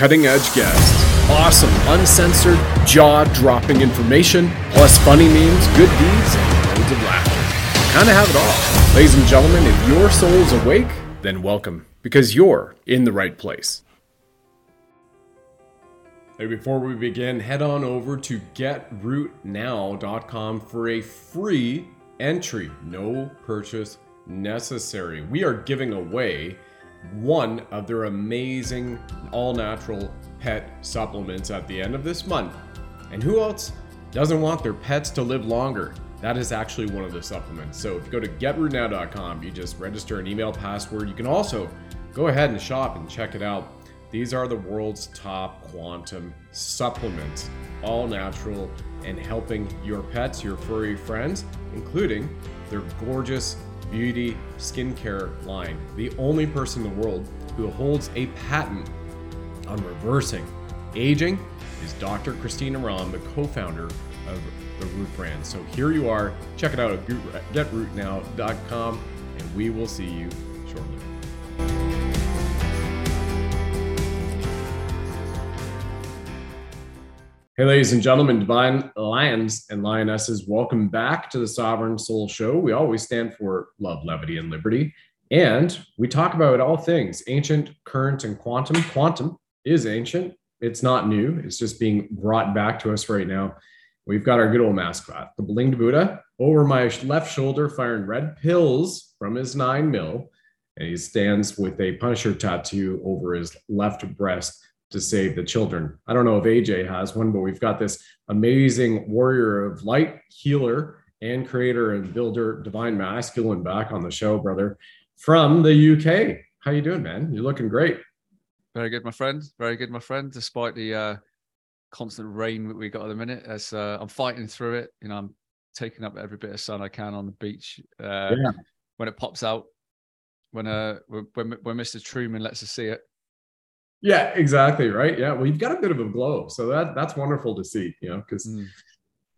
cutting edge guests, awesome, uncensored, jaw dropping information, plus funny memes, good deeds, and loads of laughter. Kind of have it all. Ladies and gentlemen, if your soul's awake, then welcome, because you're in the right place. Hey, before we begin, head on over to getrootnow.com for a free entry. No purchase necessary. We are giving away one of their amazing all natural pet supplements at the end of this month. And who else doesn't want their pets to live longer? That is actually one of the supplements. So if you go to getrootnow.com, you just register an email password. You can also go ahead and shop and check it out. These are the world's top quantum supplements, all natural and helping your pets, your furry friends, including their gorgeous beauty skincare line. The only person in the world who holds a patent on reversing aging is Dr. Christina Rahm, the co founder of the Root brand. So here you are. Check it out at getrootnow.com, and we will see you Hey, ladies and gentlemen, divine lions and lionesses, welcome back to the Sovereign Soul Show. We always stand for love, levity, and liberty. And we talk about all things ancient, current, and quantum. Quantum is ancient, it's not new, it's just being brought back to us right now. We've got our good old mascot, the Blinged Buddha, over my left shoulder, firing red pills from his nine mil. And he stands with a Punisher tattoo over his left breast to save the children. I don't know if AJ has one, but we've got this amazing warrior of light, healer, and creator and builder, divine masculine, back on the show, brother, from the UK. How you doing, man? You're looking great. Very good, my friend. Very good, my friend. Despite the uh, constant rain that we got at the minute, as uh, I'm fighting through it. You know, I'm taking up every bit of sun I can on the beach. Uh, yeah. When it pops out, when uh when when Mr. Truman lets us see it, yeah, exactly. Right. Yeah. Well, you've got a bit of a glow, so that that's wonderful to see. You know, because mm.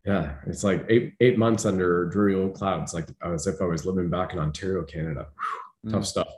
yeah, it's like eight eight months under dreary old clouds, like as if I was living back in Ontario, Canada. Whew, mm. Tough stuff.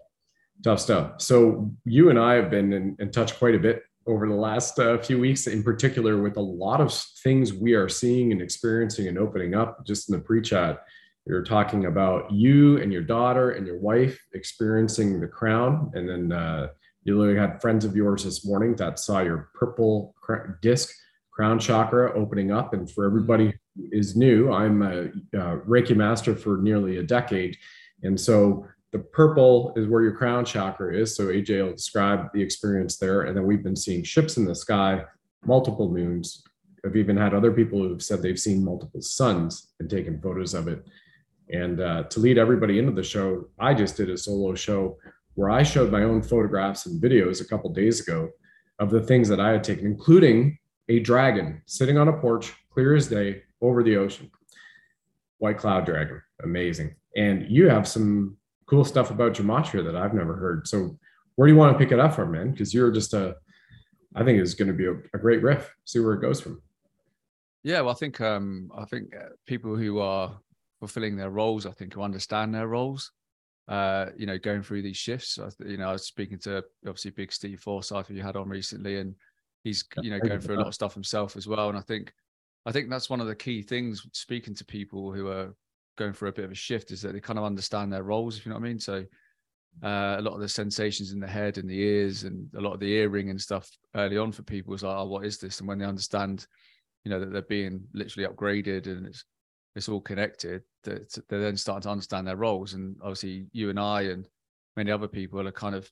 Tough stuff. So you and I have been in, in touch quite a bit over the last uh, few weeks, in particular, with a lot of things we are seeing and experiencing and opening up. Just in the pre-chat, You're talking about you and your daughter and your wife experiencing the crown, and then. Uh, you literally had friends of yours this morning that saw your purple disc crown chakra opening up. And for everybody who is new, I'm a, a Reiki master for nearly a decade. And so the purple is where your crown chakra is. So AJ will describe the experience there. And then we've been seeing ships in the sky, multiple moons. I've even had other people who've said they've seen multiple suns and taken photos of it. And uh, to lead everybody into the show, I just did a solo show where I showed my own photographs and videos a couple days ago of the things that I had taken, including a dragon sitting on a porch, clear as day, over the ocean. White cloud dragon, amazing. And you have some cool stuff about gematria that I've never heard. So where do you want to pick it up from, man? Because you're just a, I think it's going to be a, a, great riff. See where it goes from. Yeah, well, I think um, I think uh, people who are fulfilling their roles, I think, who understand their roles, uh, you know, going through these shifts. You know, I was speaking to obviously Big Steve Forsyth, who you had on recently, and he's you know going through a lot of stuff himself as well. And I think, I think that's one of the key things speaking to people who are going through a bit of a shift is that they kind of understand their roles, if you know what I mean. So. Uh, a lot of the sensations in the head and the ears and a lot of the earring and stuff early on for people is like, oh, what is this? And when they understand, you know, that they're being literally upgraded and it's it's all connected that they're then starting to understand their roles. And obviously you and i and many other people are kind of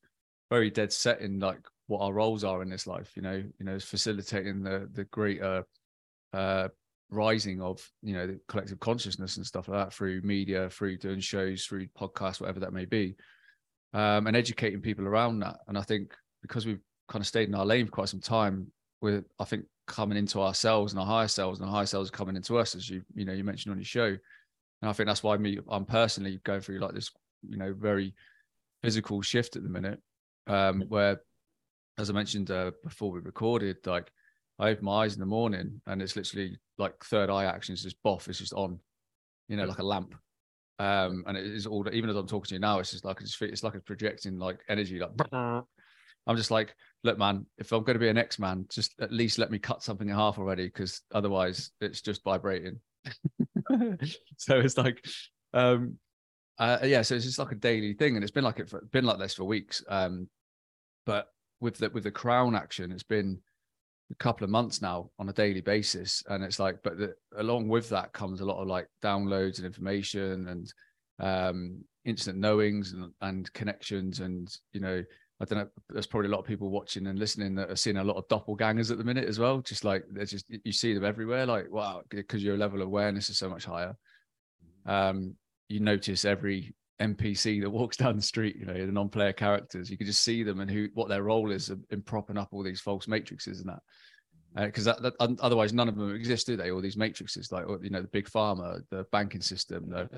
very dead set in like what our roles are in this life you know you know facilitating the the greater uh rising of you know the collective consciousness and stuff like that through media through doing shows through podcasts whatever that may be um and educating people around that. And i think because we've kind of stayed in our lane for quite some time we're i think coming into ourselves and our higher selves and our higher selves coming into us as you you know you mentioned on your show. And i think that's why me i'm personally going through like this you know very physical shift at the minute um where as i mentioned uh, before we recorded like i open my eyes in the morning and it's literally like third eye action is just boff it's just on you know like a lamp. Um and it is all even as i'm talking to you now it's just like it's, it's like it's projecting like energy like I'm just like, look, man, if I'm going to be an X man, just at least let me cut something in half already, because otherwise it's just vibrating. so it's like, um, uh, yeah, so it's just like a daily thing, and it's been like it for, been like this for weeks. Um, but with the with the crown action, it's been a couple of months now on a daily basis, and it's like, but the, along with that comes a lot of like downloads and information and um, instant knowings and, and connections, and you know, I don't know. There's probably a lot of people watching and listening that are seeing a lot of doppelgangers at the minute as well. Just like there's just you see them everywhere. Like wow, because your level of awareness is so much higher. Um, you notice every NPC that walks down the street. You know, the non-player characters. You can just see them and who what their role is in propping up all these false matrices and that because uh, that, that, otherwise none of them exist, do they? All these matrices, like you know, the big pharma, the banking system, the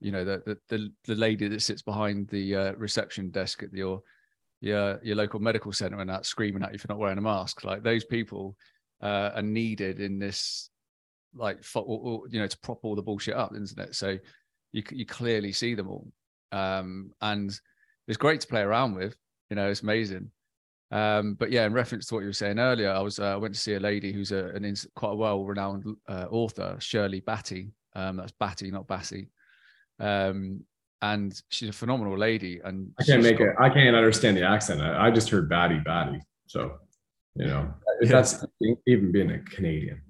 you know, the the the, lady that sits behind the uh, reception desk at your your your local medical center and that screaming at you for not wearing a mask. Like those people uh, are needed in this, like you know, to prop all the bullshit up, isn't it? So you you clearly see them all, um, and it's great to play around with. You know, it's amazing. Um, but yeah, in reference to what you were saying earlier, I was uh, I went to see a lady who's a, an quite a well-renowned uh, author, Shirley Battie. Um, that's Battie, not Bassey. Um, and she's a phenomenal lady. And I can't make got... it. I can't understand the accent. I, I just heard Battie Battie. So, you know, yeah. that's even being a Canadian.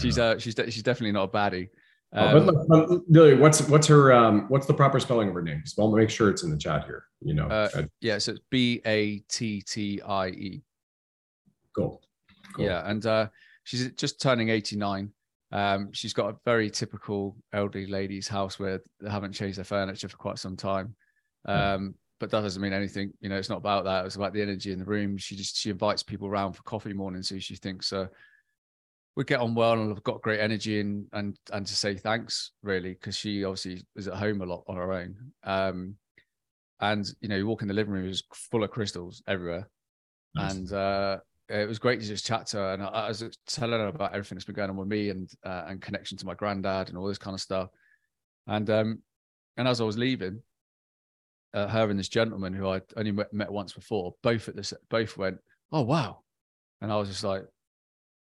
She's uh, she's de- she's definitely not a baddie. Um, oh, but um, Lily, what's what's her um what's the proper spelling of her name? Well, make sure it's in the chat here. You know. Uh, yeah, so it's B A T T I E. Cool. cool. Yeah, and uh, she's just turning eighty nine. Um, she's got a very typical elderly lady's house where they haven't changed their furniture for quite some time. Hmm. Um, but that doesn't mean anything. You know, it's not about that. It's about the energy in the room. She just she invites people around for coffee mornings who she thinks uh, would get on well and have got great energy and and and to say thanks really because she obviously is at home a lot on her own. Um, and you know, you walk in the living room, it's full of crystals everywhere, nice. and uh, it was great to just chat to her. And I, I, was telling her about everything that's been going on with me and uh, and connection to my granddad and all this kind of stuff. And um, and as I was leaving, uh, her and this gentleman who I only met, met once before, both at this, both went, "Oh wow," and I was just like,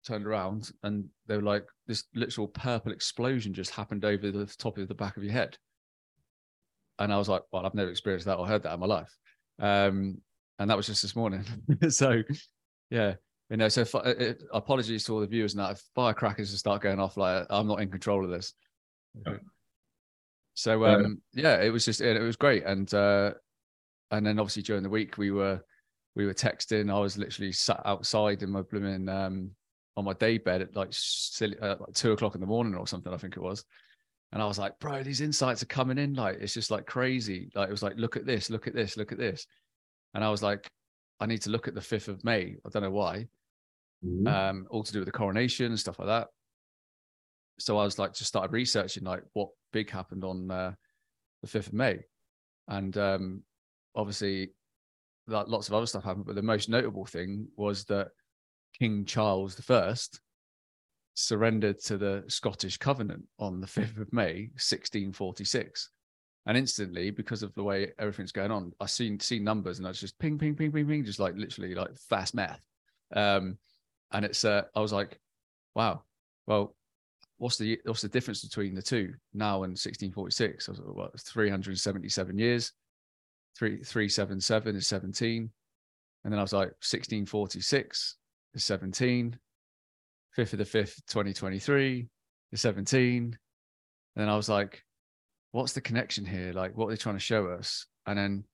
turned around, and they were like, "This literal purple explosion just happened over the top of the back of your head." And I was like, "Well, I've never experienced that or heard that in my life." Um, and that was just this morning. so yeah. You know, so if, it, apologies to all the viewers now. If firecrackers just start going off, like I'm not in control of this. So um, yeah, it was just it, was great, and uh, and then obviously during the week we were we were texting. I was literally sat outside in my blooming um, on my day bed at like silly, uh, like two o'clock in the morning or something. I think it was, and I was like, bro, these insights are coming in. Like it's just like crazy. Like it was like, look at this, look at this, look at this, and I was like, I need to look at the 5th of May. I don't know why. Mm-hmm. Um, all to do with the coronation and stuff like that. So I was like, just started researching like what big happened on uh, the 5th of May. And um, obviously, like, lots of other stuff happened, but the most notable thing was that King Charles I surrendered to the Scottish Covenant on the 5th of May, 1646 and instantly because of the way everything's going on i seen seen numbers and i was just ping ping ping ping ping just like literally like fast math. Um and it's uh i was like wow. Well what's the what's the difference between the two now and 1646 I was like, what 377 years. Three three seven seven is 17 and then i was like 1646 is 17 5th of the 5th 2023 is 17 and then i was like what's the connection here? Like, what are they trying to show us? And then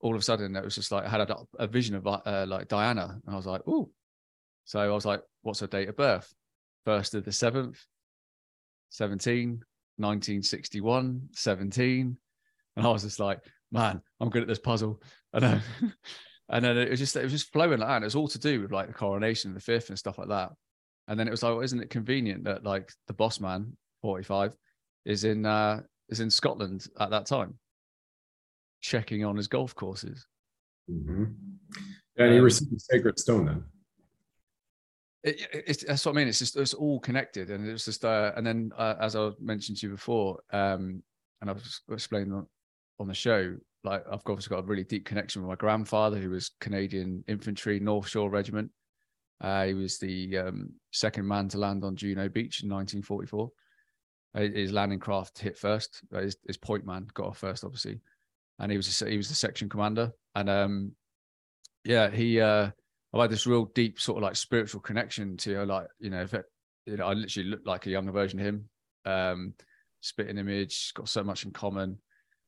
all of a sudden, it was just like I had a, a vision of uh, like Diana, and I was like, oh. So I was like, what's her date of birth? First of the seventh, 17, 1961, 17. And I was just like, man, I'm good at this puzzle. I know. and then it was just it was just flowing like. And it was all to do with like the coronation the fifth and stuff like that. And then it was like, well, isn't it convenient that like the boss man, 45, is in uh is in Scotland at that time, checking on his golf courses. Mm-hmm. And he um, received a sacred stone then. It, it, that's what I mean. It's just it's all connected, and it's just uh, and then uh, as I mentioned to you before, um, and I was explaining on, on the show, like I've obviously got a really deep connection with my grandfather, who was Canadian Infantry North Shore Regiment. Uh, he was the um, second man to land on Juno Beach in 1944. Uh, his landing craft hit first. Uh, his, his point man got off first, obviously, and he was a, he was the section commander. And um, yeah, he uh, I had this real deep sort of like spiritual connection to like you know, it, you know, I literally looked like a younger version of him. Um, spitting image, got so much in common,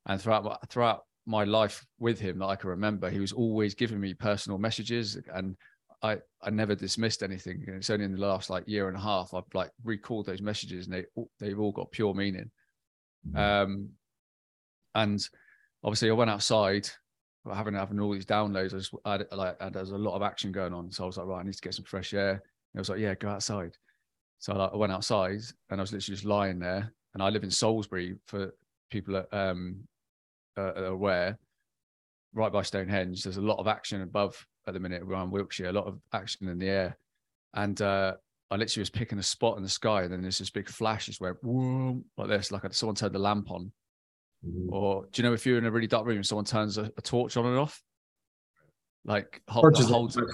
and throughout throughout my life with him that I can remember, he was always giving me personal messages, and I I never dismissed anything. And it's only in the last like year and a half I've like recalled those messages, and they they've all got pure meaning. Mm-hmm. Um, and obviously I went outside having having all these downloads, I, just, I had, like and there's a lot of action going on. So I was like, right, I need to get some fresh air. And I was like, yeah, go outside. So I, like, I went outside and I was literally just lying there. And I live in Salisbury for people that um, are aware, right by Stonehenge. There's a lot of action above at the minute around Wiltshire, a lot of action in the air. And uh, I literally was picking a spot in the sky, and then there's this big flash just went whoom, like this, like someone turned the lamp on. Mm-hmm. Or do you know if you're in a really dark room, someone turns a, a torch on and off, like hold, holds it.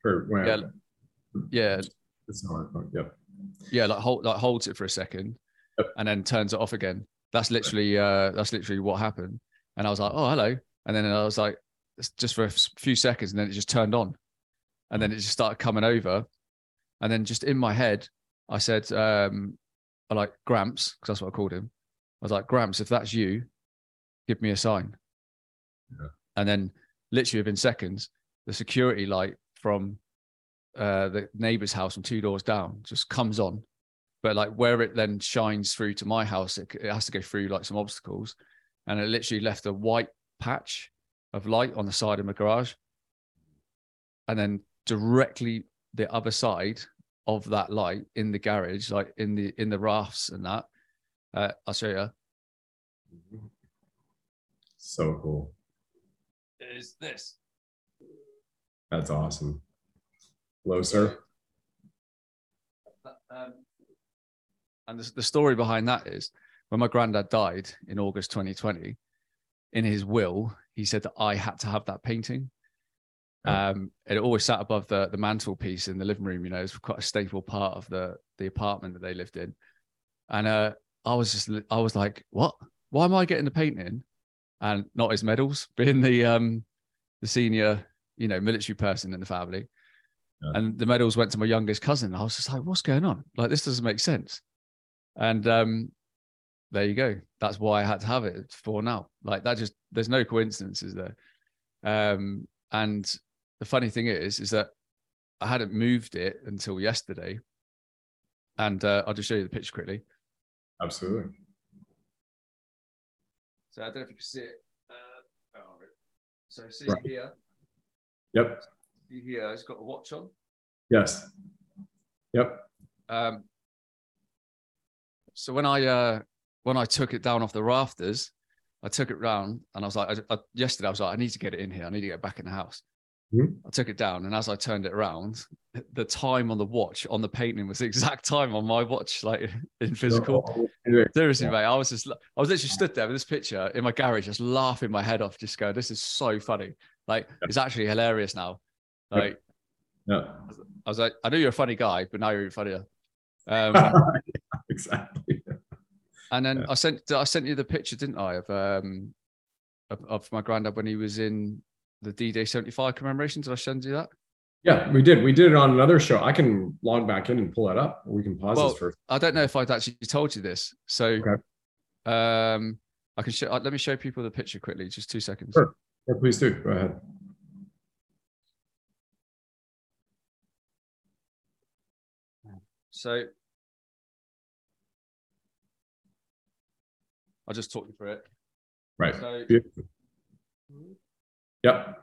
For, yeah, yeah. It's not. Yep. Yeah, like hold, like holds it for a second, yep. and then turns it off again. That's literally, uh, that's literally what happened. And I was like, oh, hello. And then I was like, just for a few seconds, and then it just turned on, and then it just started coming over, and then just in my head, I said, um, I like Gramps because that's what I called him. I was like, Gramps, if that's you, give me a sign. Yeah. And then literally within seconds, the security light from uh, the neighbor's house from two doors down just comes on. But like where it then shines through to my house, it, it has to go through like some obstacles. And it literally left a white patch of light on the side of my garage. And then directly the other side of that light in the garage, like in the in the rafts and that. Uh, I'll show you. So cool. Is this? That's awesome. Hello, sir. Um, and the, the story behind that is when my granddad died in August 2020, in his will, he said that I had to have that painting. Um, it always sat above the the mantelpiece in the living room. You know, it's quite a staple part of the the apartment that they lived in. And uh, I was just, I was like, what? Why am I getting the painting? and not his medals, being the um the senior, you know, military person in the family. Yeah. And the medals went to my youngest cousin. I was just like, what's going on? Like this doesn't make sense. And um there you go. That's why I had to have it for now. Like that just there's no coincidences there. Um and the funny thing is, is that I hadn't moved it until yesterday. And uh, I'll just show you the picture quickly. Absolutely. So I don't know if you can see it. Uh, oh, so see right. here. Yep. See here, it's got a watch on. Yes. Yep. Um, so when I uh, when I took it down off the rafters, I took it round and I was like, I, I, yesterday I was like, I need to get it in here. I need to get back in the house. Mm-hmm. I took it down, and as I turned it around, the time on the watch on the painting was the exact time on my watch, like in physical. Oh, Seriously, yeah. mate, I was just, I was literally stood there with this picture in my garage, just laughing my head off, just going, "This is so funny!" Like yeah. it's actually hilarious now. Like, yeah. I was like, I know you're a funny guy, but now you're even funnier. Um, exactly. And then I sent, I sent you the picture, didn't I, of um, of, of my granddad when he was in the D-Day 75 commemoration. Did I send you that? Yeah, we did. We did it on another show. I can log back in and pull that up. We can pause well, this first. I don't know if I'd actually told you this. So okay. um I can show uh, let me show people the picture quickly, just two seconds. Sure. Yeah, please do. Go ahead. So I'll just talk you through it. Right. So, Yep.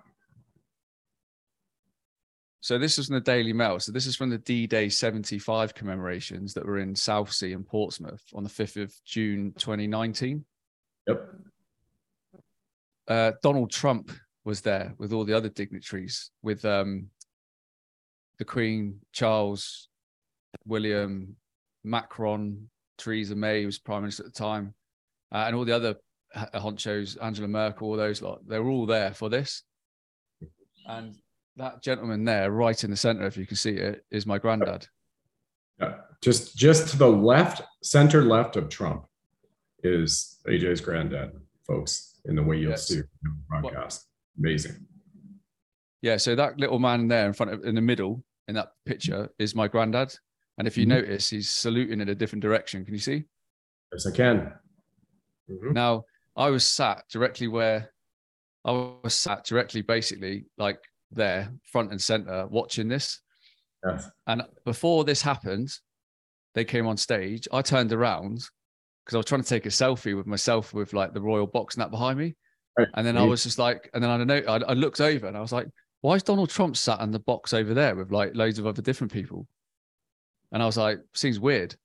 So this is from the Daily Mail. So this is from the D-Day 75 commemorations that were in Southsea and Portsmouth on the 5th of June 2019. Yep. Uh, Donald Trump was there with all the other dignitaries, with um, the Queen, Charles, William, Macron, Theresa May, who was Prime Minister at the time, uh, and all the other honchos, Angela Merkel, all those lot, they're all there for this. And that gentleman there, right in the center, if you can see it, is my granddad. Yeah, just just to the left, center left of Trump, is AJ's granddad, folks. In the way you'll yes. see the broadcast, amazing. Yeah, so that little man there in front of, in the middle, in that picture, is my granddad. And if you mm-hmm. notice, he's saluting in a different direction. Can you see? Yes, I can. Mm-hmm. Now, I was sat directly where I was sat directly, basically like there, front and center, watching this. Yes. And before this happened, they came on stage. I turned around because I was trying to take a selfie with myself with like the royal box and that behind me. Right. And then I was just like, and then I don't know, I, I looked over and I was like, why is Donald Trump sat in the box over there with like loads of other different people? And I was like, seems weird.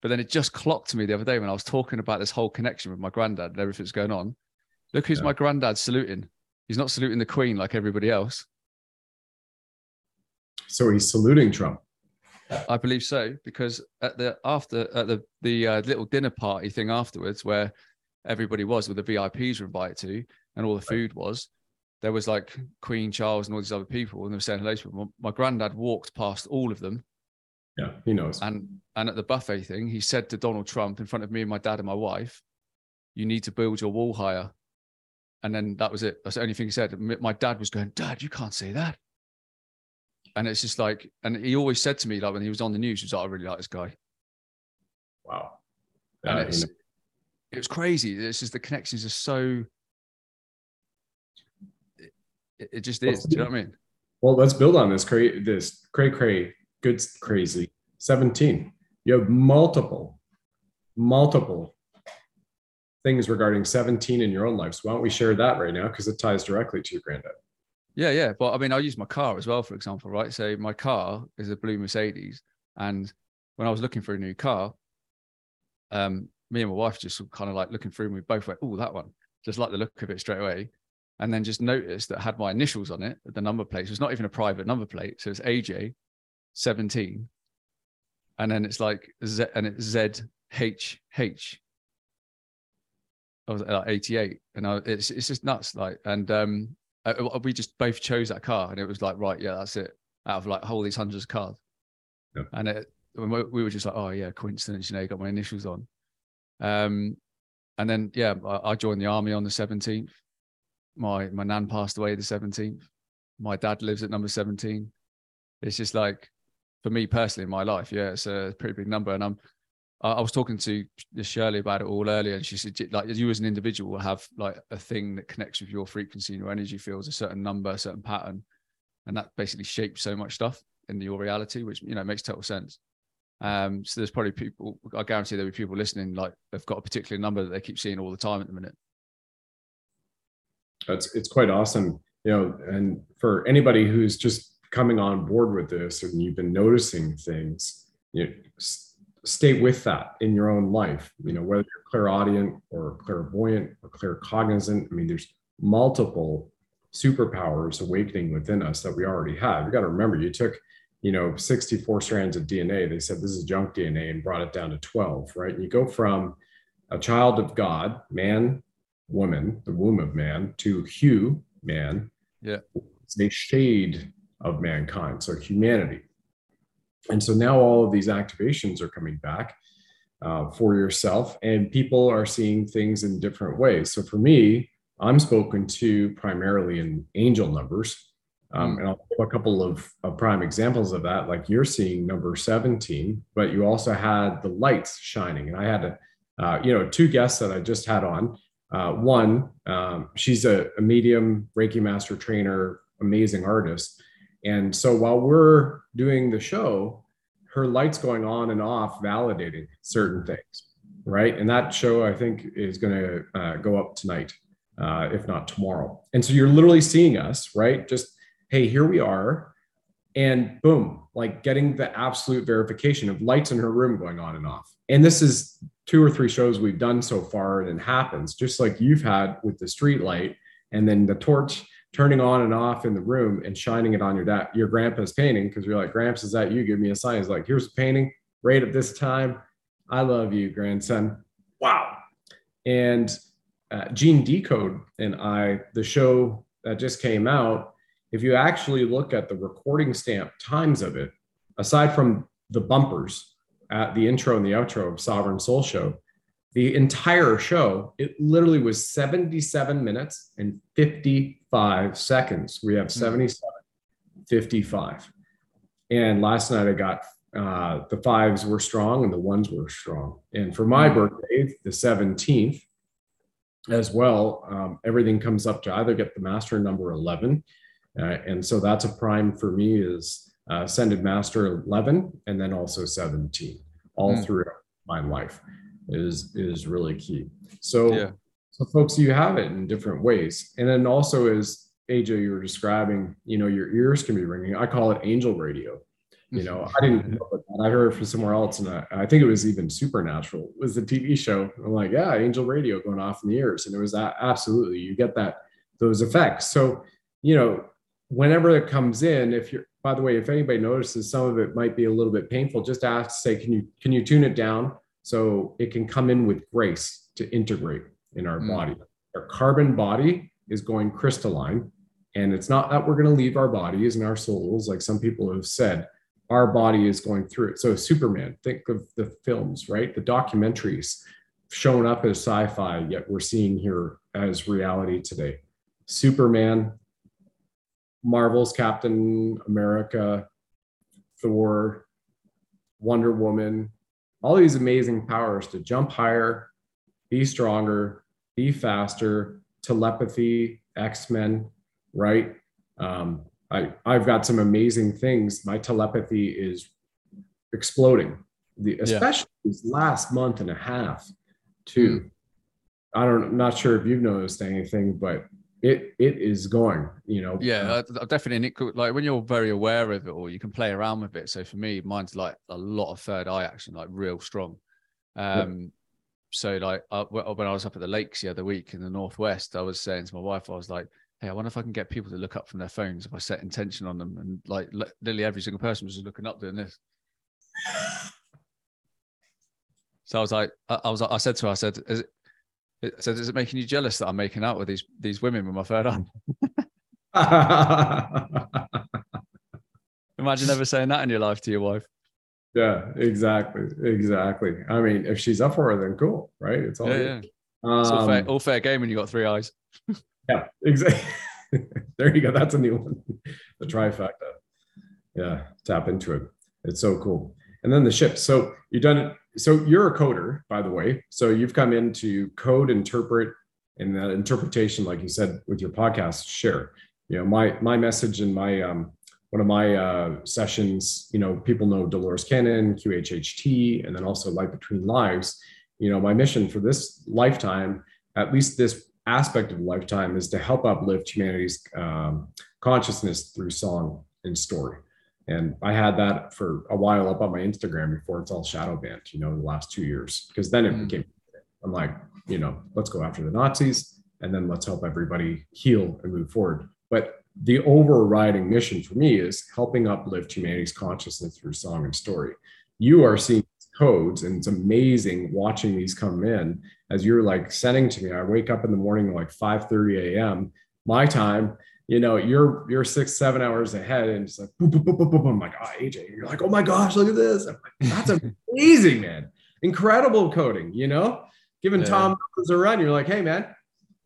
But then it just clocked to me the other day when I was talking about this whole connection with my granddad and everything's going on. Look who's yeah. my granddad saluting. He's not saluting the Queen like everybody else. So he's saluting Trump. I believe so because at the after at the the uh, little dinner party thing afterwards, where everybody was, where the VIPs were invited to, and all the food was, there was like Queen Charles and all these other people, and they were saying hello to him. My granddad walked past all of them yeah, he knows. And and at the buffet thing, he said to Donald Trump in front of me and my dad and my wife, "You need to build your wall higher." And then that was it. That's the only thing he said. My dad was going, "Dad, you can't say that." And it's just like, and he always said to me, like when he was on the news, he was like, "I really like this guy." Wow. And uh, it's, it was crazy. It's just the connections are so. It, it just is. Do you know what I mean? Well, let's build on this cray, this cray cray good crazy 17 you have multiple multiple things regarding 17 in your own life. So why don't we share that right now? Because it ties directly to your granddad. Yeah yeah. But i mean i use my car as well for example right? So my car is a blue mercedes and when i was looking for a new car um me and my wife just kind of like looking through and we both went oh that one. Just like the look of it straight away. And then just noticed that had my initials on it the number plate. It was not even a private number plate. So it's aj 17 and then it's like z and it's z h h. I was like 88 and I, it's it's just nuts like and um uh, we just both chose that car and it was like right yeah that's it out of like all these hundreds of cars. Yeah. and it we were just like oh yeah coincidence you know you got my initials on. Um and then yeah I, I joined the army on the 17th my my nan passed away the 17th my dad lives at number 17 it's just like for me personally in my life, yeah, it's a pretty big number. And I'm, I was talking to Shirley about it all earlier, and she said, like, you as an individual will have like a thing that connects with your frequency and your energy fields, a certain number, a certain pattern, and that basically shapes so much stuff in your reality, which you know makes total sense. Um, so there's probably people, I guarantee there'll be people listening, like they've got a particular number that they keep seeing all the time at the minute. That's it's quite awesome, you know, and for anybody who's just coming on board with this and you've been noticing things, you know, stay with that in your own life. You know, whether you're clairaudient or clairvoyant or claircognizant. I mean, there's multiple superpowers awakening within us that we already have. You got to remember, you took, you know, 64 strands of DNA. They said this is junk DNA and brought it down to 12, right? And you go from a child of God, man, woman, the womb of man, to Hugh, man. Yeah. It's a shade of mankind, so humanity. And so now all of these activations are coming back uh, for yourself, and people are seeing things in different ways. So for me, I'm spoken to primarily in angel numbers. Um, and I'll give a couple of, of, prime examples of that. Like you're seeing number 17, but you also had the lights shining. And I had, a, uh, you know, two guests that I just had on. Uh, one, um, she's a, a medium Reiki master trainer, amazing artist. And so while we're doing the show, her lights going on and off, validating certain things, right? And that show, I think, is going to uh, go up tonight, uh, if not tomorrow. And so you're literally seeing us, right? Just, hey, here we are. And boom, like getting the absolute verification of lights in her room going on and off. And this is two or three shows we've done so far, and it happens just like you've had with the street light and then the torch turning on and off in the room and shining it on your dad, your grandpa's painting because you're like, Gramps, is that you? Give me a sign. He's like, here's a painting right at this time. I love you, grandson. Wow. And uh, Gene Decode and I, the show that just came out, if you actually look at the recording stamp times of it, aside from the bumpers at the intro and the outro of Sovereign Soul Show, the entire show, it literally was 77 minutes and 55 seconds. We have hmm. 77, 55. And last night I got uh, the fives were strong and the ones were strong. And for my hmm. birthday, the 17th, as well, um, everything comes up to either get the master number 11. Uh, and so that's a prime for me is uh, ascended master 11 and then also 17 all mm. throughout my life is is really key. So yeah. so folks you have it in different ways. And then also as aj you were describing you know your ears can be ringing. I call it angel radio. You know mm-hmm. i didn't know that. I heard it from somewhere else and I, I, think it was even supernatural. It was the tv show. I'm like yeah angel radio going off in the ears. And it was that absolutely you get that those effects. So you know whenever it comes in if you're by the way if anybody notices some of it might be a little bit painful. Just ask say can you can you tune it down so it can come in with grace to integrate in our mm. body our carbon body is going crystalline and it's not that we're going to leave our bodies and our souls like some people have said our body is going through it. So Superman, think of the films, right? The documentaries shown up as sci-fi, yet we're seeing here as reality today. Superman, Marvel's Captain America, Thor, Wonder Woman, all these amazing powers to jump higher, be stronger, be faster, telepathy, X-Men, right? Um, I, I've got some amazing things. My telepathy is exploding. The especially yeah. this last month and a half, too. Mm. I don't I'm not sure if you've noticed anything, but it it is going, you know. Yeah, uh, definitely. Like when you're very aware of it or you can play around with it. So for me, mine's like a lot of third eye action, like real strong. Um, yeah. so like uh, when I was up at the lakes the other week in the northwest, I was saying to my wife, I was like, hey, I wonder if I can get people to look up from their phones if I set intention on them. And like literally every single person was just looking up doing this. So I was like, I, was, I said to her, I said, is it, it said, is it making you jealous that I'm making out with these these women with my third eye? Imagine ever saying that in your life to your wife. Yeah, exactly, exactly. I mean, if she's up for it, then cool, right? It's all, yeah, yeah. Um, it's all fair, all fair game when you got three eyes. Yeah, exactly. there you go. That's a new one. The trifecta. Yeah, tap into it. It's so cool. And then the ship. So you've done it. So you're a coder, by the way. So you've come in to code, interpret, and that interpretation, like you said with your podcast, share. You know, my my message in my um, one of my uh, sessions, you know, people know Dolores Cannon, QHHT, and then also Life Between Lives. You know, my mission for this lifetime, at least this aspect of lifetime is to help uplift humanity's um, consciousness through song and story. And I had that for a while up on my Instagram before it's all shadow banned, you know, the last two years, because then it mm. became, I'm like, you know, let's go after the Nazis and then let's help everybody heal and move forward. But the overriding mission for me is helping uplift humanity's consciousness through song and story. You are seeing codes and it's amazing watching these come in as you're like sending to me i wake up in the morning like 5 30 a.m my time you know you're you're six seven hours ahead and it's like boom, boom, boom, boom, boom. i'm like ah, oh aj and you're like oh my gosh look at this like, that's amazing man incredible coding you know giving yeah. tom a run you're like hey man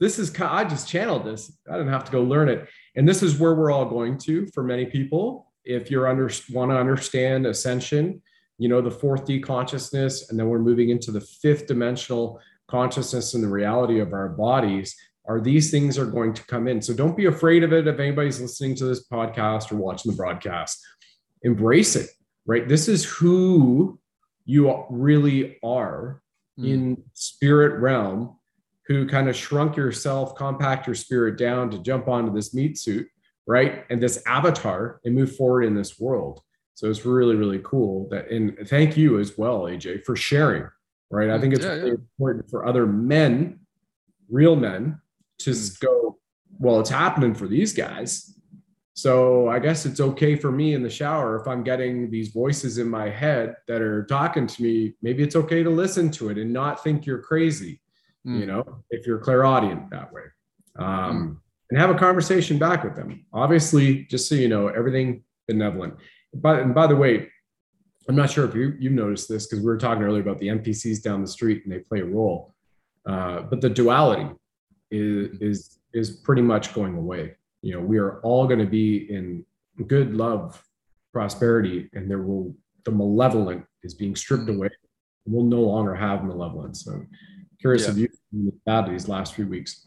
this is i just channeled this i didn't have to go learn it and this is where we're all going to for many people if you're under want to understand ascension you know, the fourth D consciousness, and then we're moving into the fifth dimensional consciousness and the reality of our bodies. Are these things are going to come in? So don't be afraid of it. If anybody's listening to this podcast or watching the broadcast, embrace it. Right, this is who you really are mm. in spirit realm who kind of shrunk yourself, compact your spirit down to jump onto this meat suit, right? And this avatar and move forward in this world. So it's really, really cool that, and thank you as well, AJ, for sharing. Right. I think it's yeah, really yeah. important for other men, real men, to mm. go, well, it's happening for these guys. So I guess it's okay for me in the shower if I'm getting these voices in my head that are talking to me. Maybe it's okay to listen to it and not think you're crazy. mm. you know, if you're clairaudient that way. Um, mm. And have a conversation back with them. Obviously, just so you know, everything benevolent. But and by the way, I'm not sure if you, you've noticed this because we were talking earlier about the NPCs down the street and they play a role. Uh, but the duality is, is, is pretty much going away. You know, we are all going to be in good love, prosperity, and there will, the malevolent is being stripped away. We'll no longer have malevolence. So curious yeah. if you that these last few weeks.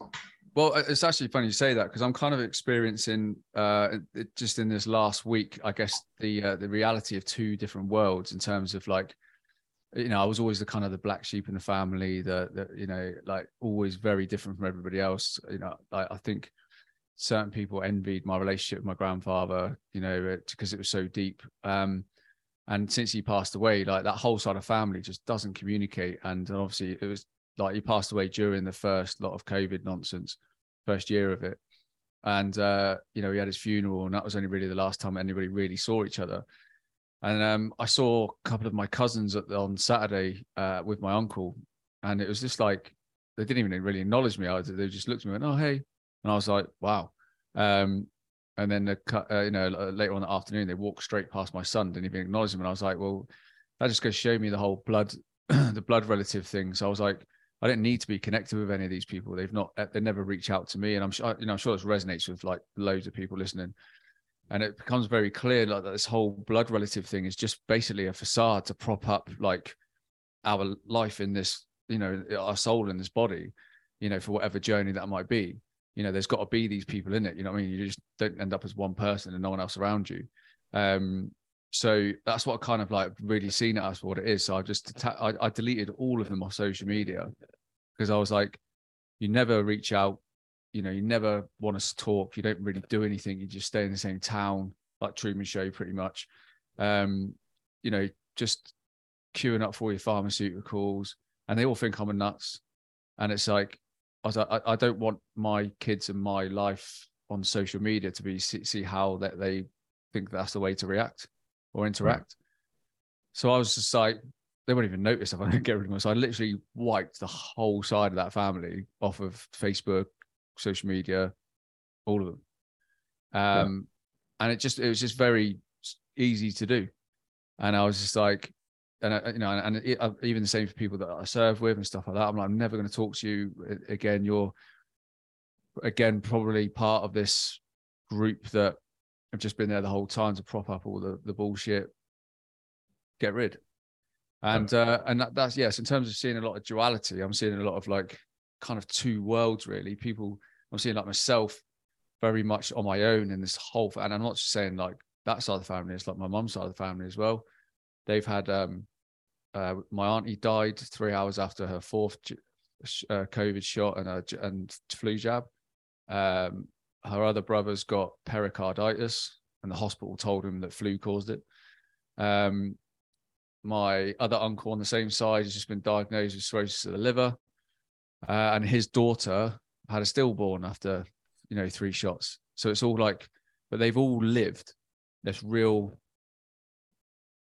Well, it's actually funny you say that because I'm kind of experiencing uh, just in this last week, I guess the uh, the reality of two different worlds in terms of like, you know, I was always the kind of the black sheep in the family, the, the you know, like always very different from everybody else. You know, I, I think certain people envied my relationship with my grandfather, you know, because it was so deep. Um, and since he passed away, like that whole side of family just doesn't communicate. And obviously, it was like he passed away during the first lot of COVID nonsense, first year of it. And uh, you know, he had his funeral, and that was only really the last time anybody really saw each other. And um, I saw a couple of my cousins at, on Saturday uh, with my uncle, and it was just like they didn't even really acknowledge me. I, they just looked at me and went, "Oh, hey," and I was like, "Wow." Um, and then the, uh, you know later on the afternoon, they walked straight past my son, didn't even acknowledge him, and I was like, "Well, that just goes to show me the whole blood, the blood relative thing." So I was like, I don't need to be connected with any of these people. They've not, uh, they never reach out to me. And I'm sure, you know, I'm sure this resonates with like loads of people listening. And it becomes very clear like that this whole blood relative thing is just basically a facade to prop up like our life in this, you know, our soul in this body, you know, for whatever journey that might be. You know, there's got to be these people in it. You know I mean? You just don't end up as one person and no one else around you. Um, so that's what I kind of like really seen it as for what it is. So I just I, I deleted all of them off social media because I was like, you never reach out, you know, you never want to talk. You don't really do anything. You just stay in the same town, like Truman Show, pretty much. Um, you know, just queuing up for your pharmaceuticals, and they all think I'm a nuts. And it's like, I was like, I, I don't want my kids and my life on social media to be see, see how that they think that's the way to react or interact. Right. So I was just like, they won't even notice if I don't get rid of them. So I literally wiped the whole side of that family off of Facebook, social media, all of them. Um, yeah. and it just it was just very easy to do. And I was just like, and I, you know, and it, even the same for people that I serve with and stuff like that. I'm like, I'm never going to talk to you again. You're again probably part of this group that have just been there the whole time to prop up all the, the bullshit. Get rid. And uh, and that, that's yes, in terms of seeing a lot of duality, I'm seeing a lot of like kind of two worlds really. People I'm seeing like myself very much on my own in this whole and I'm not just saying like that side of the family, it's like my mum's side of the family as well. They've had um uh, my auntie died three hours after her fourth uh, COVID shot and a and flu jab. Um, her other brother's got pericarditis, and the hospital told him that flu caused it. Um, my other uncle on the same side has just been diagnosed with cirrhosis of the liver, uh, and his daughter had a stillborn after you know three shots. So it's all like, but they've all lived this real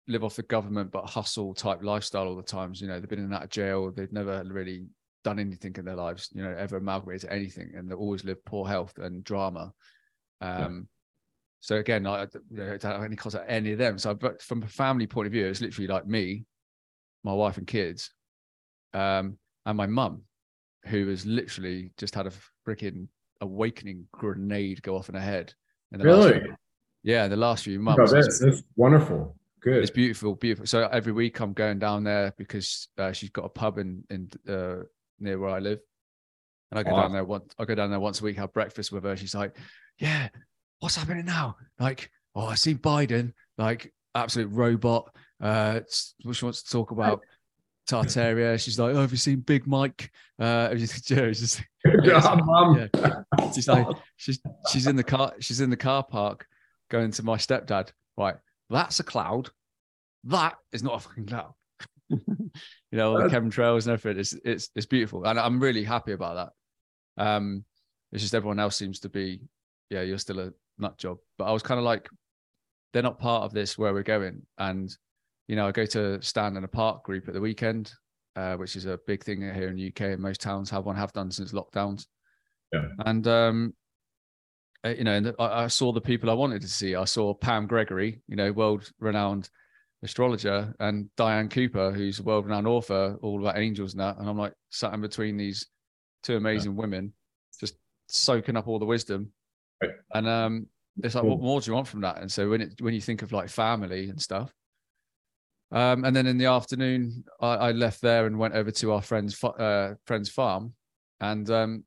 live off the government but hustle type lifestyle all the times. You know, they've been in and out of jail. They've never really done anything in their lives, you know, ever amalgamated anything, and they always lived poor health and drama. Um, yeah. So again, I, you know, I don't have any contact any of them. So, but from a family point of view, it's literally like me, my wife and kids, um, and my mum, who has literally just had a freaking awakening grenade go off in her head. In really? Few, yeah, in the last few months. It's, it's wonderful. Good. It's beautiful, beautiful. So every week I'm going down there because uh, she's got a pub in in uh, near where I live. And I go down there once I go down there once a week, have breakfast with her. She's like, Yeah, what's happening now? Like, oh, I see Biden, like absolute robot. Uh she wants to talk about Tartaria. She's like, Oh, have you seen Big Mike? Uh just, just, yeah. Yeah. She's like, she's she's in the car, she's in the car park going to my stepdad. Right, that's a cloud. That is not a fucking cloud. you know, the chemtrails and everything. It's it's it's beautiful, and I'm really happy about that. Um, it's just everyone else seems to be, yeah, you're still a nut job. But I was kind of like, they're not part of this where we're going, and you know, I go to stand in a park group at the weekend, uh, which is a big thing here in the UK, and most towns have one, have done since lockdowns. Yeah. And um, uh, you know, and I, I saw the people I wanted to see. I saw Pam Gregory, you know, world-renowned astrologer, and Diana Cooper, who's a world-renowned author, all about angels and that. And I'm like sat in between these two amazing yeah. women, just soaking up all the wisdom. Right. And um, it's like, cool. what more do you want from that? And so when it when you think of like family and stuff, um, and then in the afternoon, I, I, left there and went over to our friend's uh, friend's farm, and um,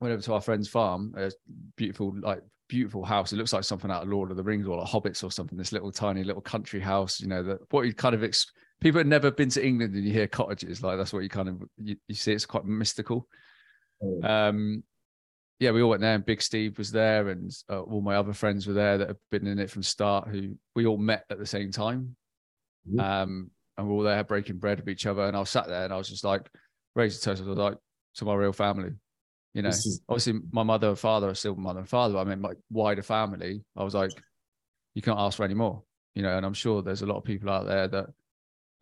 went over to our friend's farm. A beautiful, like beautiful house. It looks like something out of Lord of the Rings or like Hobbits or something. This little tiny little country house. You know that what you kind of ex- people had never been to England and you hear cottages like that's what you kind of you, you see. It's quite mystical. Oh. Um, yeah, we all went there, and Big Steve was there, and uh, all my other friends were there that have been in it from start. Who we all met at the same time, mm-hmm. um, and we are all there breaking bread with each other. And I was sat there, and I was just like, raised toast. I was like, to my real family, you know. Is- obviously, my mother and father are still mother and father. I mean, my wider family. I was like, you can't ask for any more, you know. And I'm sure there's a lot of people out there that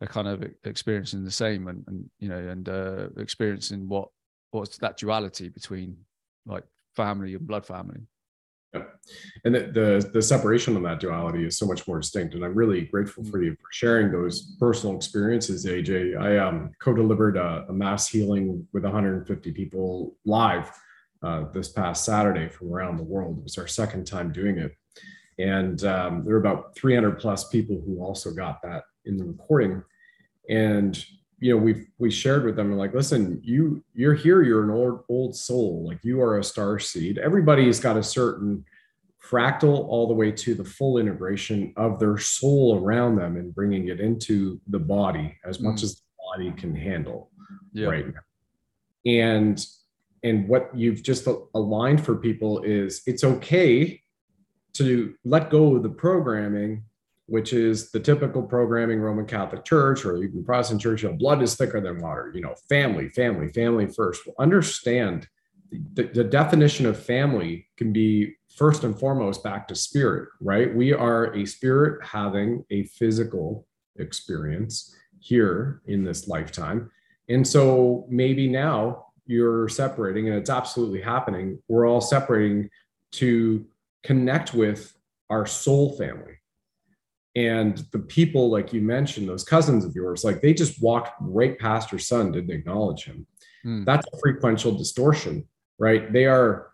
are kind of experiencing the same, and, and you know, and uh, experiencing what what's that duality between like family and blood family. Yeah. And the, the, the separation of that duality is so much more distinct. And I'm really grateful for you for sharing those personal experiences, AJ. I um, co-delivered a, a, mass healing with 150 people live uh, this past Saturday from around the world. It was our second time doing it. And um, there were about 300 plus people who also got that in the recording. And you know we we shared with them like listen you you're here you're an old old soul like you are a star seed everybody's got a certain fractal all the way to the full integration of their soul around them and bringing it into the body as much mm. as the body can handle yeah. right now. and and what you've just aligned for people is it's okay to let go of the programming which is the typical programming Roman Catholic Church or even Protestant Church, know, blood is thicker than water, you know, family, family, family first. Well, understand the, the definition of family can be first and foremost back to spirit, right? We are a spirit having a physical experience here in this lifetime. And so maybe now you're separating, and it's absolutely happening. We're all separating to connect with our soul family and the people like you mentioned those cousins of yours like they just walked right past your son didn't acknowledge him. Mm. that's a frequential distortion right? They are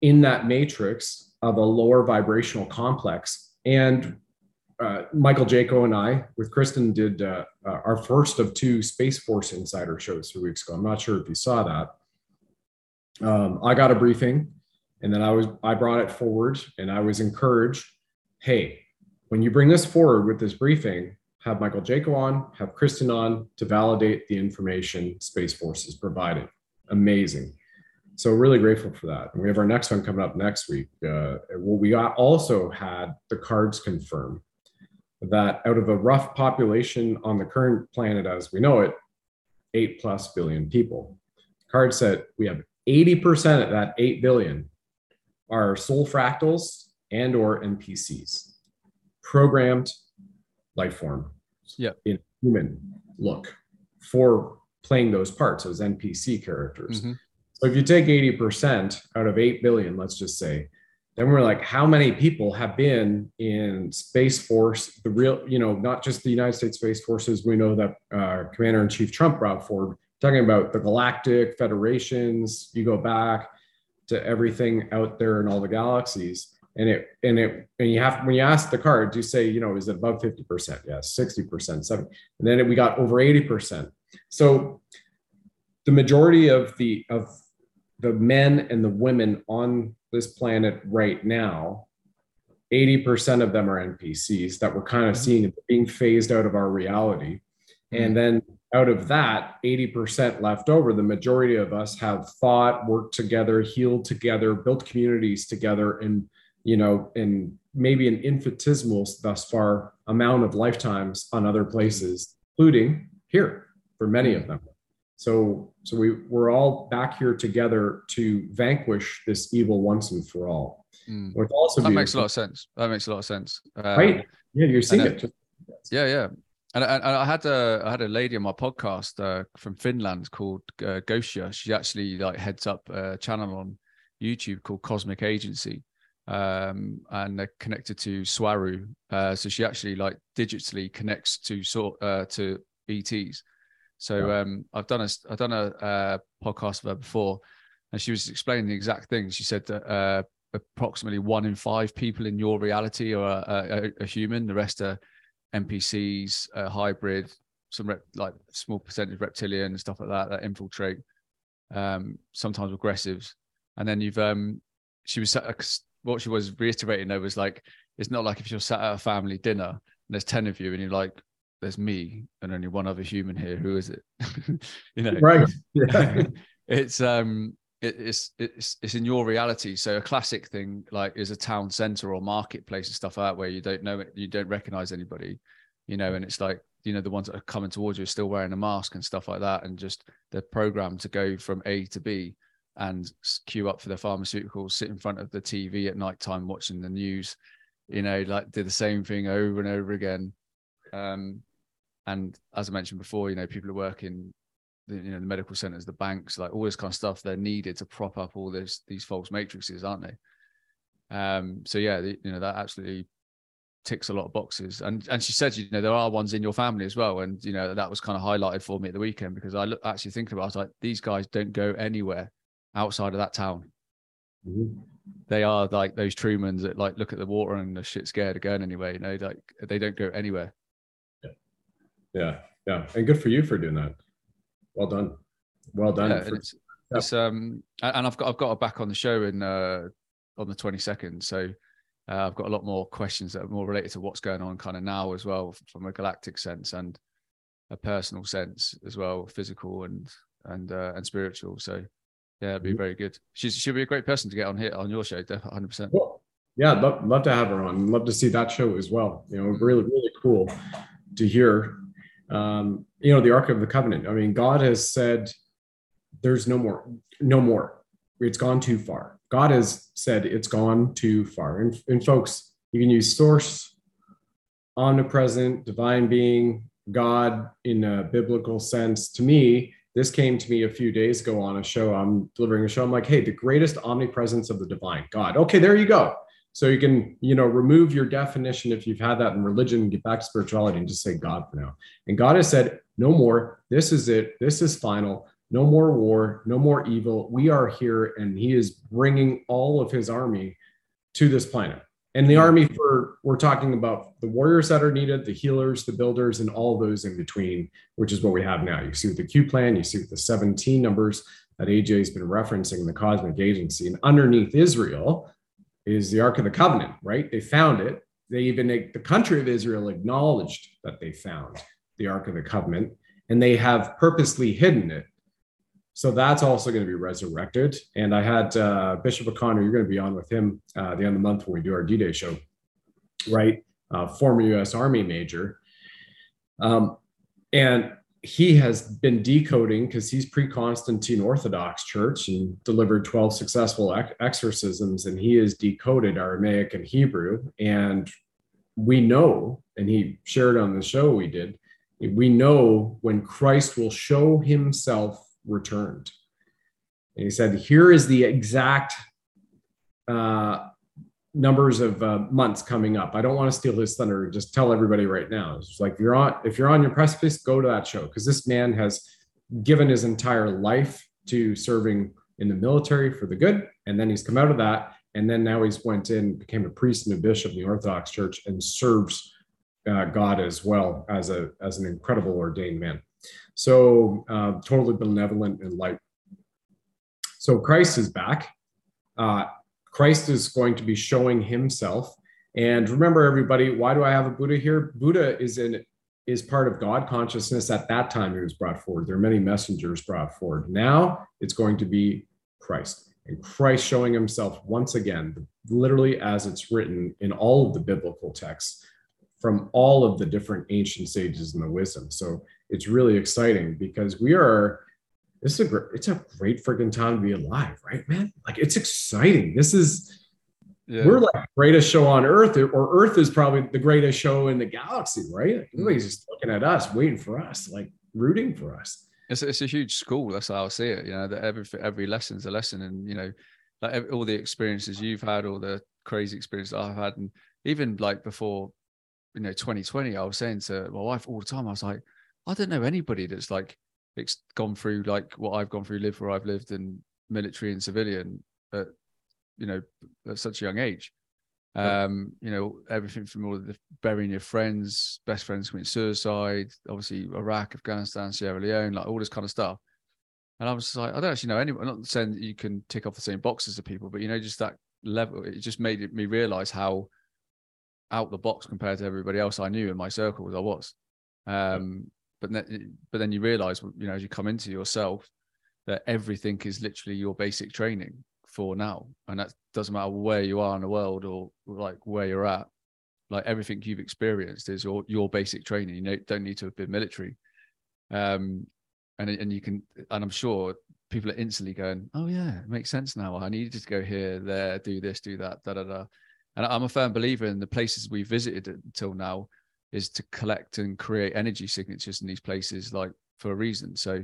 in that matrix of a lower vibrational complex. And uh, michael jaco and i with kristen did uh, uh, our first of two space force insider shows three weeks ago. I'm not sure if you saw that. Um, i got a briefing and then i was i brought it forward and i was encouraged hey when you bring this forward with this briefing, have Michael Jaco on, have Kristen on to validate the information Space Force has provided. Amazing. So really grateful for that. And we have our next one coming up next week. Uh, well, we also had the cards confirm that out of a rough population on the current planet as we know it, eight plus billion people. Card said we have 80% of that 8 billion are soul fractals and or NPCs programmed life form yeah. in human look for playing those parts, those NPC characters. Mm-hmm. So if you take 80% out of 8 billion, let's just say, then we're like, how many people have been in Space Force, the real, you know, not just the United States Space Forces, we know that uh, Commander in Chief Trump brought forward, talking about the galactic federations, you go back to everything out there in all the galaxies and it and it and you have when you ask the cards you say you know is it above 50% yes 60% 70 and then we got over 80% so the majority of the of the men and the women on this planet right now 80% of them are npcs that we're kind of mm-hmm. seeing being phased out of our reality and mm-hmm. then out of that 80% left over the majority of us have thought worked together healed together built communities together and you know, and maybe an infinitesimal thus far amount of lifetimes on other places, including here for many of them. So, so we we're all back here together to vanquish this evil once and for all. Mm. Which also that makes a lot of sense. That makes a lot of sense. Um, right? Yeah, you're seeing it. yeah, yeah. and, and, I had a I had a lady on my podcast uh, from Finland called uh, Gosia. She actually like heads up a channel on YouTube called Cosmic Agency, um, and they're connected to Swaruu. Uh, so she actually like digitally connects to sort uh, to ETs. So um, I've done a I've done a, a, podcast of her before, and she was explaining the exact thing. She said that uh, approximately one in five people in your reality are a, a, a human. The rest are NPCs, uh, hybrid, some rep, like small percentage reptilian and stuff like that that infiltrate. Um, sometimes aggressives, and then you've um, she was what she was reiterating though was like it's not like if you're sat at a family dinner and there's ten of you and you're like there's me and only one other human here. Who is it? you know, right? Yeah. it's um, it, it's it's it's in your reality. So a classic thing like is a town center or marketplace and stuff like that where you don't know it, you don't recognize anybody, you know, and it's like you know the ones that are coming towards you are still wearing a mask and stuff like that, and just they're programmed to go from A to B and queue up for the pharmaceuticals, sit in front of the TV at night time watching the news, you know, like do the same thing over and over again. Um, and as I mentioned before, you know, people are working, you know, the medical centers, the banks, like all this kind of stuff. They're needed to prop up all this these false matrices, aren't they? Um, so yeah, the, you know, that absolutely ticks a lot of boxes. And and she said, you know, there are ones in your family as well. And you know, that was kind of highlighted for me at the weekend because I look, actually thinking about, it, I was like, these guys don't go anywhere outside of that town. Mm-hmm. They are like those Trumans that like look at the water and the shit scared of going anywhere. You know, like they don't go anywhere. Yeah, yeah, and good for you for doing that. Well done, well done. Yeah, for, it's, yeah. it's, um, and I've got I've got her back on the show in uh on the twenty second, so uh, I've got a lot more questions that are more related to what's going on kind of now as well from a galactic sense and a personal sense as well, physical and and uh, and spiritual. So yeah, it'd be mm-hmm. very good. She's she'll be a great person to get on here on your show, hundred percent. Yeah, love, love to have her on. Love to see that show as well. You know, really really cool to hear um, you know, the Ark of the Covenant. I mean, God has said there's no more, no more. It's gone too far. God has said it's gone too far. And, and folks, you can use source, omnipresent, divine being, God in a biblical sense. To me, this came to me a few days ago on a show. I'm delivering a show. I'm like, hey, the greatest omnipresence of the divine, God. Okay, there you go. So you can, you know, remove your definition if you've had that in religion, get back to spirituality and just say God for now. And God has said, no more. This is it. This is final. No more war, no more evil. We are here, and He is bringing all of His army to this planet. And the army for we're talking about the warriors that are needed, the healers, the builders, and all those in between, which is what we have now. You see with the Q plan, you see with the 17 numbers that AJ has been referencing in the cosmic agency, and underneath Israel is the Ark of the Covenant, right? They found it. They even, the country of Israel acknowledged that they found the Ark of the Covenant and they have purposely hidden it. So that's also going to be resurrected. And I had uh, Bishop O'Connor, you're going to be on with him uh, at the end of the month when we do our D Day show, right? Uh, former US Army major. Um, and he has been decoding because he's pre-Constantine Orthodox Church and delivered 12 successful ex- exorcisms, and he has decoded Aramaic and Hebrew. And we know, and he shared on the show we did, we know when Christ will show himself returned. And he said, Here is the exact uh, numbers of uh, months coming up. I don't want to steal his thunder. Just tell everybody right now. It's like if you're on if you're on your precipice, go to that show because this man has given his entire life to serving in the military for the good, and then he's come out of that, and then now he's went in, became a priest and a bishop in the Orthodox Church, and serves uh, God as well as a as an incredible ordained man. So uh, totally benevolent and light. So Christ is back. Uh, Christ is going to be showing himself. And remember, everybody, why do I have a Buddha here? Buddha is in is part of God consciousness at that time he was brought forward. There are many messengers brought forward. Now it's going to be Christ. And Christ showing himself once again, literally as it's written in all of the biblical texts from all of the different ancient sages and the wisdom. So it's really exciting because we are this is a great, it's a great freaking time to be alive, right, man? Like it's exciting. This is yeah. we're like greatest show on earth or earth is probably the greatest show in the galaxy right like, mm. everybody's just looking at us waiting for us like rooting for us it's, it's a huge school that's how i see it you know that every every lesson's a lesson and you know like every, all the experiences you've had all the crazy experiences i've had and even like before you know 2020 i was saying to my wife all the time i was like i don't know anybody that's like it's gone through like what i've gone through lived where i've lived in military and civilian at you know at such a young age. Um you know everything from all of the burying your friends best friends committing suicide obviously iraq afghanistan sierra leone like all this kind of stuff. And i was like i don't actually know anyone I'm not saying you can tick off the same boxes of people but you know just that level it just made me realize how out the box compared to everybody else i knew in my circles i was. Um but then but then you realize you know as you come into yourself that everything is literally your basic training for now. And that doesn't matter where you are in the world or like where you're at like everything you've experienced is your your basic training. You know, don't need to have been military. Um and and you can and i'm sure people are instantly going oh yeah it makes sense now. I needed to go here there do this do that da da da. And i'm a firm believer in the places we visited until now is to collect and create energy signatures in these places like for a reason so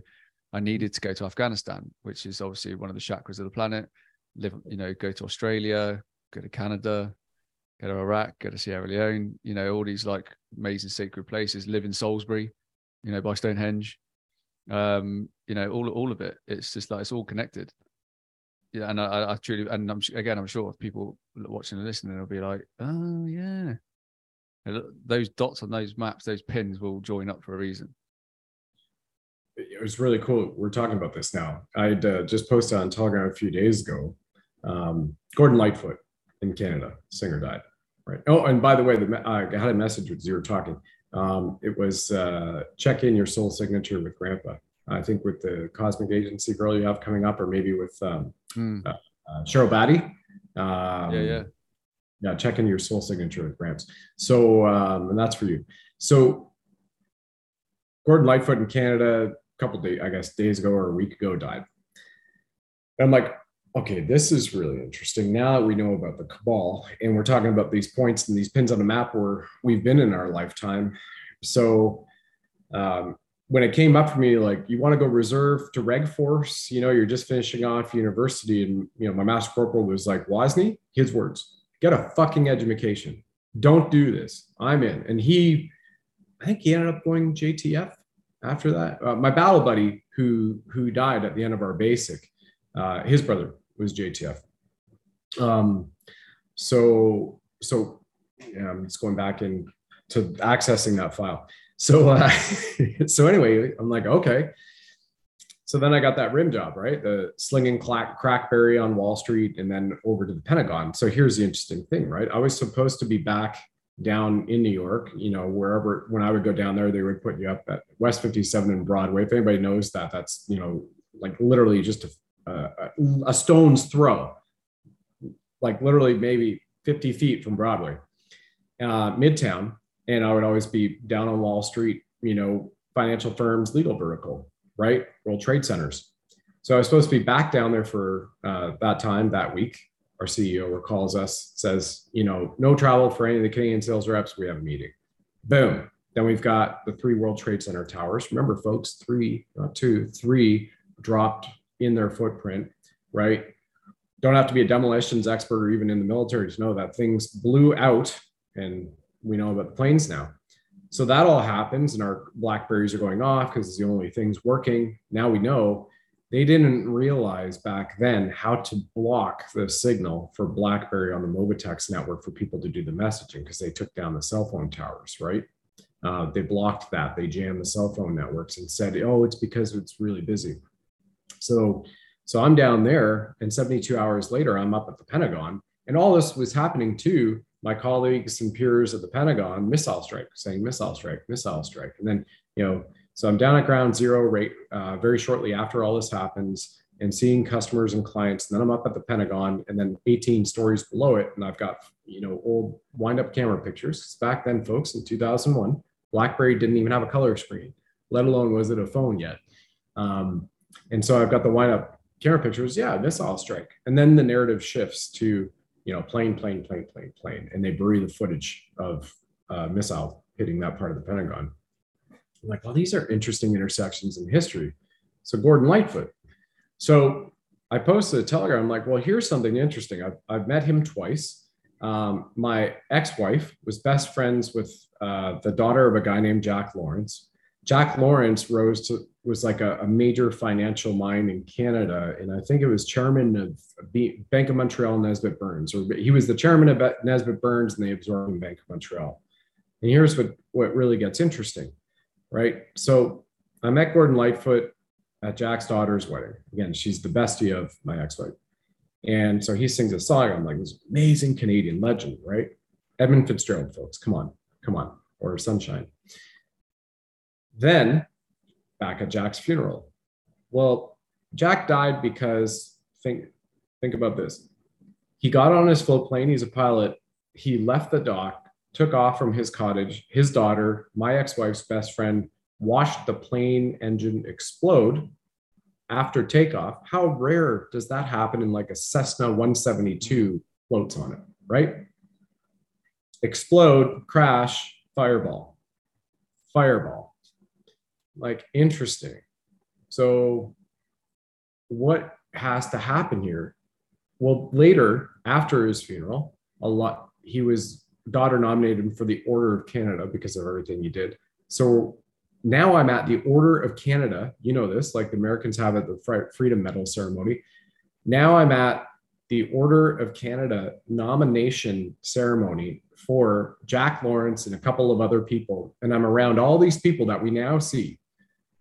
i needed to go to afghanistan which is obviously one of the chakras of the planet live, you know, go to Australia, go to Canada, go to Iraq, go to Sierra Leone, you know, all these like amazing sacred places, live in Salisbury, you know, by Stonehenge. Um, you know, all all of it. It's just like it's all connected. Yeah, and I, I truly, and I'm again, I'm sure people watching and listening will be like, oh yeah, those dots on those maps, those pins will join up for a reason it was really cool. We're talking about this now. I'd uh, just posted on Telegram a few days ago. Um, Gordon Lightfoot in Canada, singer died. Right. Oh, and by the way, the, I had a message as you were talking. Um, it was uh, check in your soul signature with Grandpa. I think with the Cosmic Agency girl you have coming up, or maybe with um, mm. uh, Cheryl Battie. Um, yeah, yeah, yeah. Check in your soul signature with Gramps. So, um, and that's for you. So, Gordon Lightfoot in Canada a couple days, I guess, days ago or a week ago died. And I'm like, okay, this is really interesting. Now that we know about the cabal and we're talking about these points and these pins on the map where we've been in our lifetime. So um, when it came up for me, like you want to go reserve to reg force, you know, you're just finishing off university, and you know, my master corporal was like, Wozni, his words, get a fucking education. Don't do this. I'm in. And he, I think he ended up going JTF after that. Uh, my battle buddy who who died at the end of our basic, uh, his brother was JTF. Um, so so yeah, I'm just going back in to accessing that file. So uh, so anyway, I'm like okay. So then I got that rim job, right? The slinging crack, crackberry on Wall Street and then over to the Pentagon. So here's the interesting thing, right? I was supposed to be back down in New York, you know, wherever, when I would go down there, they would put you up at West 57 and Broadway. If anybody knows that, that's, you know, like literally just a, a, a stone's throw, like literally maybe 50 feet from Broadway, uh, Midtown. And I would always be down on Wall Street, you know, financial firms, legal vertical, right? World Trade Centers. So I was supposed to be back down there for uh, that time that week our CEO recalls us, says, you know, no travel for any of the Canadian sales reps. We have a meeting. Boom. Then we've got the three World Trade Center towers. Remember, folks, three, not two, three dropped in their footprint, right? Don't have to be a demolitions expert or even in the military to know that things blew out, and we know about the planes now. So that all happens, and our Blackberries are going off because it's the only things working. Now we know they didn't realize back then how to block the signal for BlackBerry on the Mobitex network for people to do the messaging because they took down the cell phone towers, right? Uh, they blocked that. They jammed the cell phone networks and said, "Oh, it's because it's really busy." So, so I'm down there, and 72 hours later, I'm up at the Pentagon, and all this was happening to my colleagues and peers at the Pentagon. Missile strike, saying missile strike, missile strike, and then you know so I'm down at ground zero rate uh, very shortly after all this happens and seeing customers and clients. And then I'm up at the Pentagon and then 18 stories below it. And I've got, you know, old wind up camera pictures. Back then, folks, in 2001, BlackBerry didn't even have a color screen, let alone was it a phone yet. Um, and so I've got the wind up camera pictures. Yeah, missile strike. And then the narrative shifts to you know, plane, plane, plane, plane, plane, and they bury the footage of uh, missile hitting that part of the Pentagon. I'm like, well, these are interesting intersections in history. So Gordon Lightfoot. So I posted a telegram. I'm like, well, here's something interesting. I've, I've met him twice. Um, my ex-wife was best friends with uh, the daughter of a guy named Jack Lawrence. Jack Lawrence rose to was like a, a, major financial mind in Canada, and I think it was chairman of B, Bank of Montreal, Nesbitt Burns, or he was the chairman of Nesbitt Burns, and they absorbed Bank of Montreal. And here's what what really gets interesting, right? So I met Gordon Lightfoot at Jack's daughter's wedding. Again, she's the bestie of my ex-wife. And so he sings a song. I'm like, this amazing Canadian legend, right? Edmund Fitzgerald, folks. Come on, come on. Or Sunshine. Then back at Jack's funeral. Well, Jack died because think think about this. He got on his float plane, he's a pilot. He left the dock, took off from his cottage. His daughter, my ex-wife's best friend, watched the plane engine explode after takeoff. How rare does that happen in like a Cessna 172 floats on it, right? Explode, crash, fireball, fireball. Like interesting. So, what has to happen here? Well, later after his funeral, a lot he was daughter nominated for the Order of Canada because of everything he did. So now I'm at the Order of Canada. You know this, like the Americans have at the Freedom Medal ceremony. Now I'm at the Order of Canada nomination ceremony for Jack Lawrence and a couple of other people. And I'm around all these people that we now see,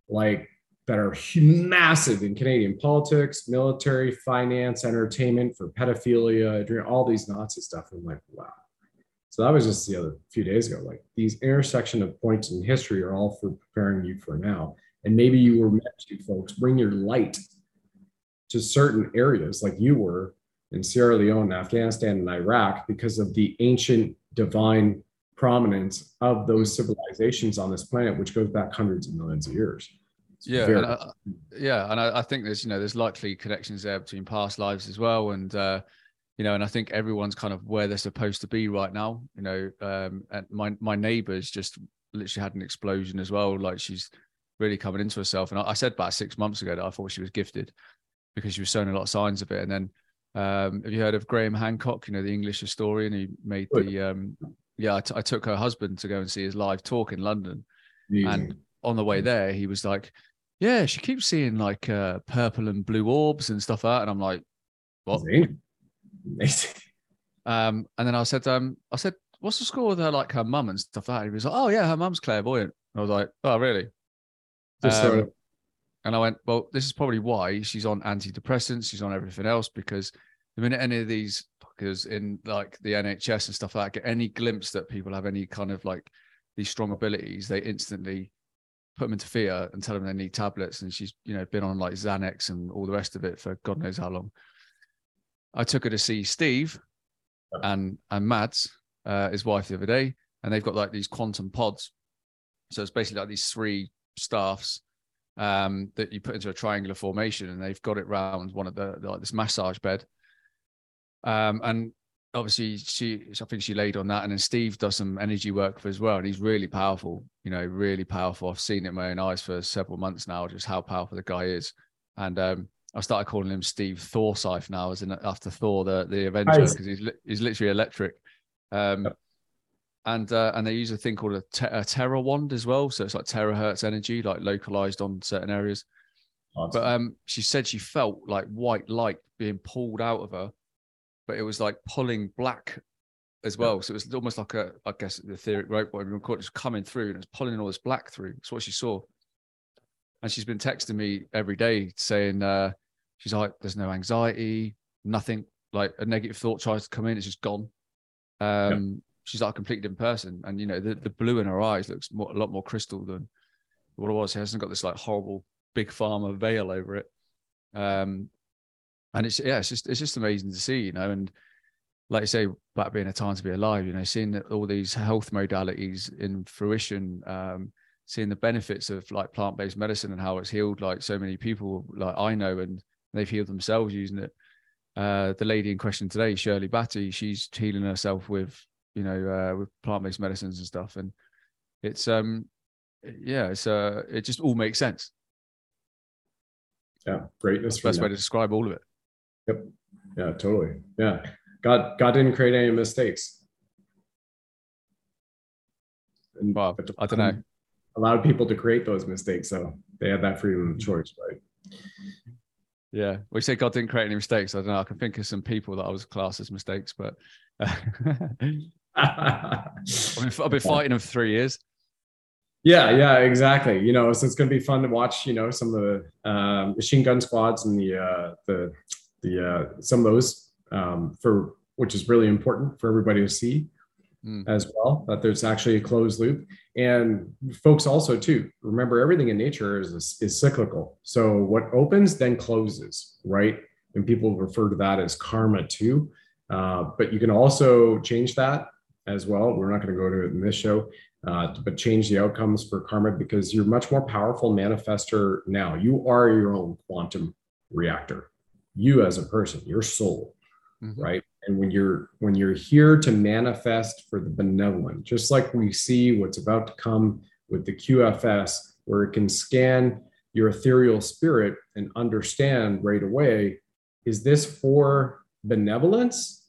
like that are massive in Canadian politics, military, finance, entertainment, for pedophilia, all these Nazi stuff. I'm like, wow. So that was just the other few days ago. Like these intersection of points in history are all for preparing you for now. And maybe you were meant to, folks, bring your light to certain areas like you were in Sierra Leone, Afghanistan, and Iraq because of the ancient divine prominence of those civilizations on this planet, which goes back hundreds of millions of years. It's yeah, and I, yeah, and I, I, think there's you know there's likely connections there between past lives as well, and uh, you know, and I think everyone's kind of where they're supposed to be right now. You know, um, and my my neighbours just literally had an explosion as well. Like she's really coming into herself. And I, I, said about six months ago that I thought she was gifted because she was showing a lot of signs of it. And then, um, have you heard of Graham Hancock? You know, the English historian. who made the um, yeah. I, t- I took her husband to go and see his live talk in London, and on the way there, he was like, "Yeah, she keeps seeing like uh, purple and blue orbs and stuff like that." And I'm like, "What?" Amazing. Um, and then I said, um, I said, what's the score with her, like her mum and stuff like that? He was like, oh yeah, her mum's clairvoyant. I was like, oh really? Um, and I went, well, this is probably why she's on antidepressants, she's on everything else because the minute any of these fuckers in like the NHS and stuff like that get any glimpse that people have any kind of like these strong abilities, they instantly put them into fear and tell them they need tablets. And she's, you know, been on like Xanax and all the rest of it for God knows how long. I took her to see Steve and and Mads, uh, his wife, the other day, and they've got like these quantum pods. So it's basically like these three staffs um, that you put into a triangular formation, and they've got it round one of the like this massage bed. Um, and obviously she, I think she laid on that, and then Steve does some energy work for as well, and he's really powerful. You know, really powerful. I've seen it in my own eyes for several months now, just how powerful the guy is. And um, I started calling him Steve Thorsyth now, as in after Thor, the the Avenger, because he's he's literally electric. Um, yep. and uh, and they use a thing called a, te- a Terra wand as well, so it's like terahertz energy, like localized on certain areas. Awesome. But um, she said she felt like white light being pulled out of her, but it was like pulling black as well. Yep. So it was almost like a, I guess the etheric rope, whatever you call it, just coming through and it's pulling all this black through. That's what she saw and she's been texting me every day saying uh, she's like, "There's no anxiety, nothing. Like a negative thought tries to come in, it's just gone." Um, yeah. She's like a completely different person, and you know the, the blue in her eyes looks more, a lot more crystal than what it was. She hasn't got this like horrible big pharma veil over it. Um, and it's yeah, it's just it's just amazing to see, you know, and like you say, about being a time to be alive, you know, seeing all these health modalities in fruition, um, seeing the benefits of like plant-based medicine and how it's healed like so many people like I know and they've healed themselves using it. uh, the lady in question today, Shirley Battie, she's healing herself with you know uh, with plant based medicines and stuff, and it's um yeah, it's uh it just all makes sense. Yeah, greatness. That's the best way to describe all of it. Yep. Yeah, totally. Yeah. God God didn't create any mistakes. And well, I don't know. Allowed people to create those mistakes, so they had that freedom of choice, right? Yeah, we say God didn't create any mistakes. I don't know. I can think of some people that I was classed as mistakes, but I've, been, I've been fighting them for three years. Yeah, yeah, exactly. You know, so it's going to be fun to watch. You know, some of the um, machine gun squads and the uh, the the uh, some of those um, for which is really important for everybody to see mm. as well. That there's actually a closed loop, and folks also too remember everything in nature is is cyclical. So what opens then closes, right? And people refer to that as karma too. Uh, but you can also change that as well. We're not going to go to it in this show uh, but change the outcomes for karma because you're much more powerful manifester now. You are your own quantum reactor. You as a person, your soul, mm-hmm. right? And when you're when you're here to manifest for the benevolent, just like we see what's about to come with the QFS, where it can scan your ethereal spirit and understand right away, is this for benevolence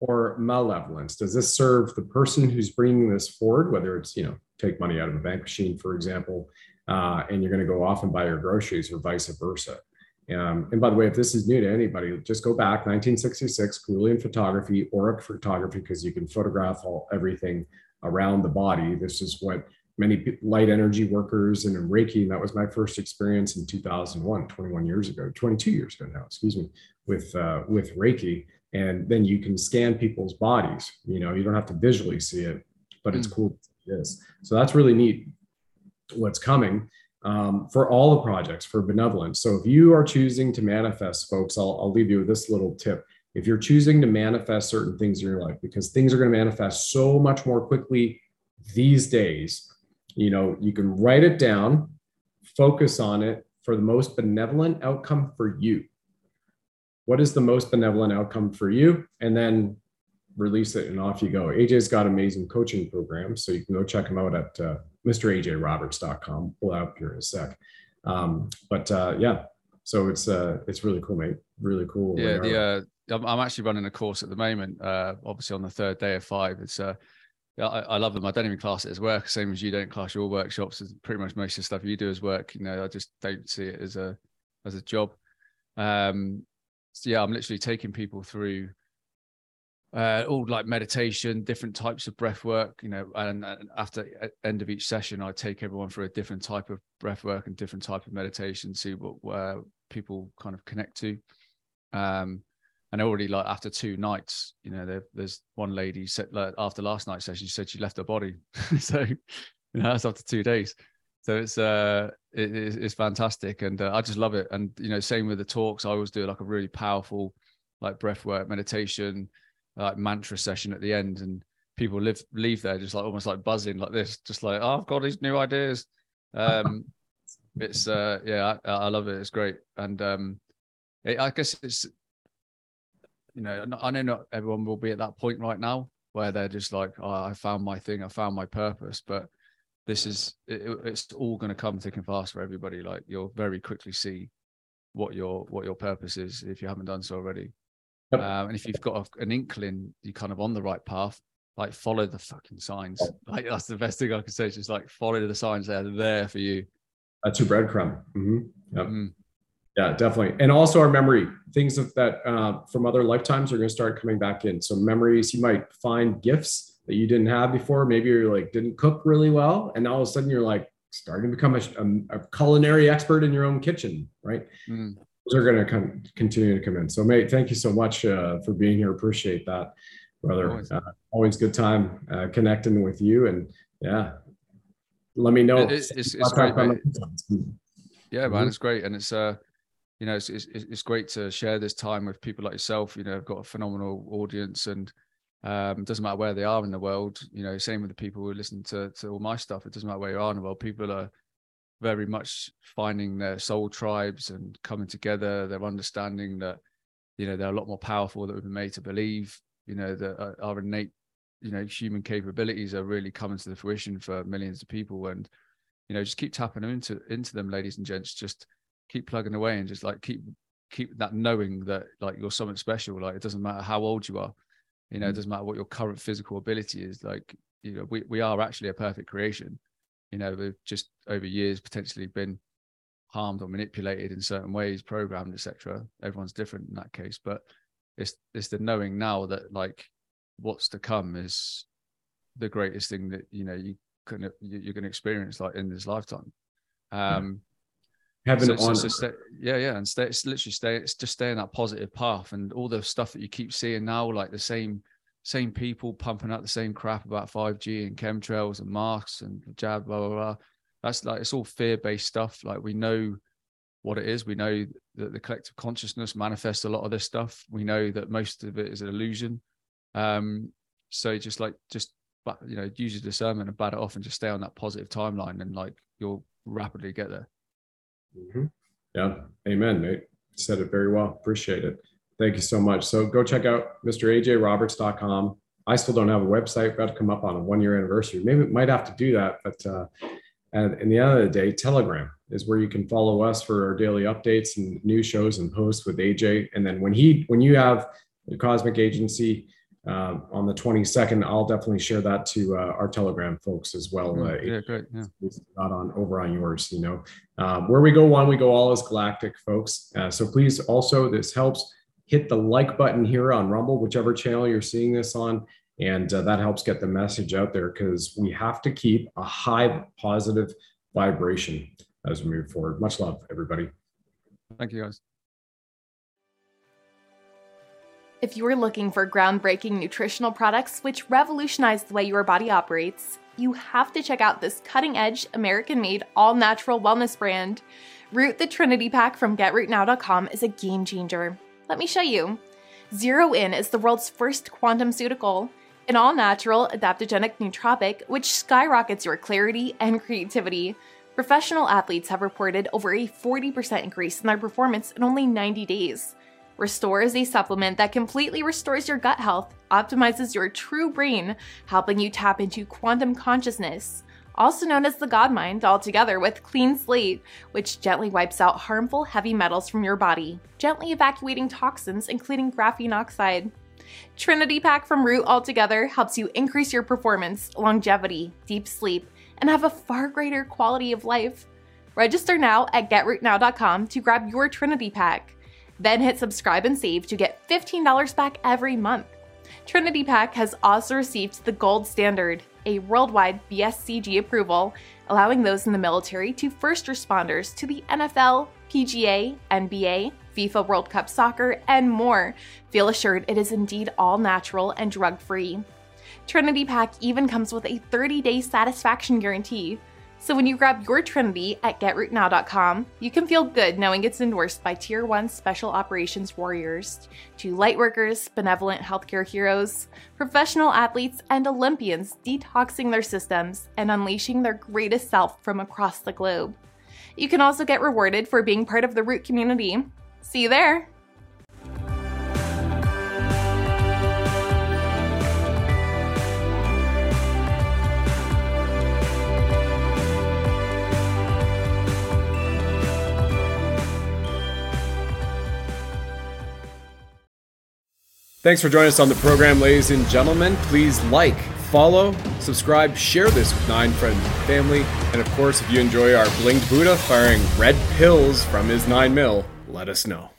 or malevolence? Does this serve the person who's bringing this forward, whether it's, you know, take money out of a bank machine, for example, uh, and you're going to go off and buy your groceries or vice versa? Um, and by the way, if this is new to anybody, just go back 1966, Kirlian photography, auric photography, because you can photograph all everything around the body. This is what many light energy workers and in Reiki, and that was my first experience in 2001, 21 years ago, 22 years ago now, excuse me, with uh, with Reiki and then you can scan people's bodies you know you don't have to visually see it but it's mm. cool Yes, so that's really neat what's coming um, for all the projects for benevolence. So if you are choosing to manifest folks I'll, I'll leave you with this little tip. If you're choosing to manifest certain things in your life because things are going to manifest so much more quickly these days you know you can write it down focus on it for the most benevolent outcome for you. What is the most benevolent outcome for you? And then release it and off you go. Aj's got amazing coaching programs so you can go check them out at uh, mrajroberts.com pull out here in a sec um, but uh, yeah so it's uh, it's really cool mate really cool yeah the uh, I'm actually running a course at the moment uh, obviously on the third day of five it's uh yeah, I, I, love them. I don't even class it as work, same as you don't class your workshops. It's pretty much most of the stuff you do as work. You know, I just don't see it as a as a job. Um, so yeah, I'm literally taking people through uh, all like meditation, different types of breath work, you know, and, and after end of each session, I take everyone through a different type of breath work and different type of meditation, see what where people kind of connect to. Um, and already like after two nights, you know, there, there's one lady said like, after last night's session, she said she left her body. so, you know, that's after two days so it's uh it, it's fantastic and uh, i just love it and you know same with the talks i always do like a really powerful like breath work meditation like mantra session at the end and people live leave there just like almost like buzzing like this just like oh i've got these new ideas. Um it's uh yeah I, I, love it. It's great. And um it, i guess it's you know i know not everyone will be at that point right now where they're just like oh, i found my thing i found my purpose. But this is it, it's all going to come thick and fast for everybody. Like you'll very quickly see what your what your purpose is if you haven't done so already yep. um, and if you've got an inkling you're kind of on the right path like follow the fucking signs like that's the best thing i can say it's just like follow the signs they're there for you that's your breadcrumb mm-hmm. yep. mm. yeah definitely and also our memory things that uh, from other lifetimes are going to start coming back in so memories you might find gifts that you didn't have before. Maybe you're like didn't cook really well, and all of a sudden you're like starting to become a, a, a culinary expert in your own kitchen, right? Mm. Those are going to come continue to come in. So, mate, thank you so much uh, for being here. Appreciate that, brother. Always, uh, always good time uh, connecting with you, and yeah, let me know. It, it's, it's great, Yeah, man, mm-hmm. it's great, and it's uh you know, it's, it's, it's great to share this time with people like yourself. You know, I've got a phenomenal audience, and um, doesn't matter where they are in the world. You know, same with the people who listen to to all my stuff. It doesn't matter where you are in the world. People are very much finding their soul tribes and coming together. They're understanding that you know they're a lot more powerful than we've been made to believe you know that uh, our innate you know human capabilities are really coming to the fruition for millions of people and you know just keep tapping into into them ladies and gents just keep plugging away and just like keep keep that knowing that like you're something special like it doesn't matter how old you are you know mm-hmm. it mm. doesn't matter what your current physical ability is like you know we, we are actually a perfect creation you know we've just over years potentially been harmed or manipulated in certain ways programmed etc everyone's different in that case but it's it's the knowing now that like what's to come is the greatest thing that you know you can you're going to experience like in this lifetime. Um heaven so, on so stay, yeah yeah and stay it's literally stay it's just stay in that positive path and all the stuff that you keep seeing now like the same same people pumping out the same crap about 5g and chemtrails and masks and jab blah blah blah that's like it's all fear-based stuff like we know what it is we know that the collective consciousness manifests a lot of this stuff we know that most of it is an illusion um so just like just you know use your discernment and bat it off and just stay on that positive timeline and like you'll rapidly get there Mm-hmm. Yeah. Amen, Nate. Said it very well. Appreciate it. Thank you so much. So go check out MrAJRoberts.com. I still don't have a website. Got to come up on a one year anniversary. Maybe might have to do that. But uh, and in the end of the day, Telegram is where you can follow us for our daily updates and new shows and posts with AJ. And then when he when you have the Cosmic Agency uh, on the 22nd. I'll definitely share that to uh, our Telegram folks as well. Mm, uh, yeah, great. Yeah. Not on over on yours, you know. Um, where we go one, we go all as galactic folks. Uh, so please also, this helps hit the like button here on Rumble, whichever channel you're seeing this on. And uh, that helps get the message out there because we have to keep a high positive vibration as we move forward. Much love, everybody. Thank you, guys. If you are looking for groundbreaking nutritional products which revolutionize the way your body operates, you have to check out this cutting edge, American made, all natural wellness brand. Root the Trinity Pack from GetRootNow.com is a game changer. Let me show you. Zero In is the world's first quantum ceutical, an all natural, adaptogenic nootropic which skyrockets your clarity and creativity. Professional athletes have reported over a 40% increase in their performance in only 90 days. Restore is a supplement that completely restores your gut health, optimizes your true brain, helping you tap into quantum consciousness, also known as the God Mind, altogether with Clean Slate, which gently wipes out harmful heavy metals from your body, gently evacuating toxins, including graphene oxide. Trinity Pack from Root altogether helps you increase your performance, longevity, deep sleep, and have a far greater quality of life. Register now at getrootnow.com to grab your Trinity Pack. Then hit subscribe and save to get $15 back every month. Trinity Pack has also received the gold standard, a worldwide BSCG approval, allowing those in the military to first responders to the NFL, PGA, NBA, FIFA World Cup Soccer, and more feel assured it is indeed all natural and drug free. Trinity Pack even comes with a 30 day satisfaction guarantee so when you grab your Trinity at GetRootNow.com, you can feel good knowing it's endorsed by Tier 1 Special Operations Warriors, to lightworkers, benevolent healthcare heroes, professional athletes, and Olympians detoxing their systems and unleashing their greatest self from across the globe. You can also get rewarded for being part of the Root community. See you there! Thanks for joining us on the program, ladies and gentlemen. Please like, follow, subscribe, share this with nine friends and family. And of course, if you enjoy our blinged Buddha firing red pills from his nine mil, let us know.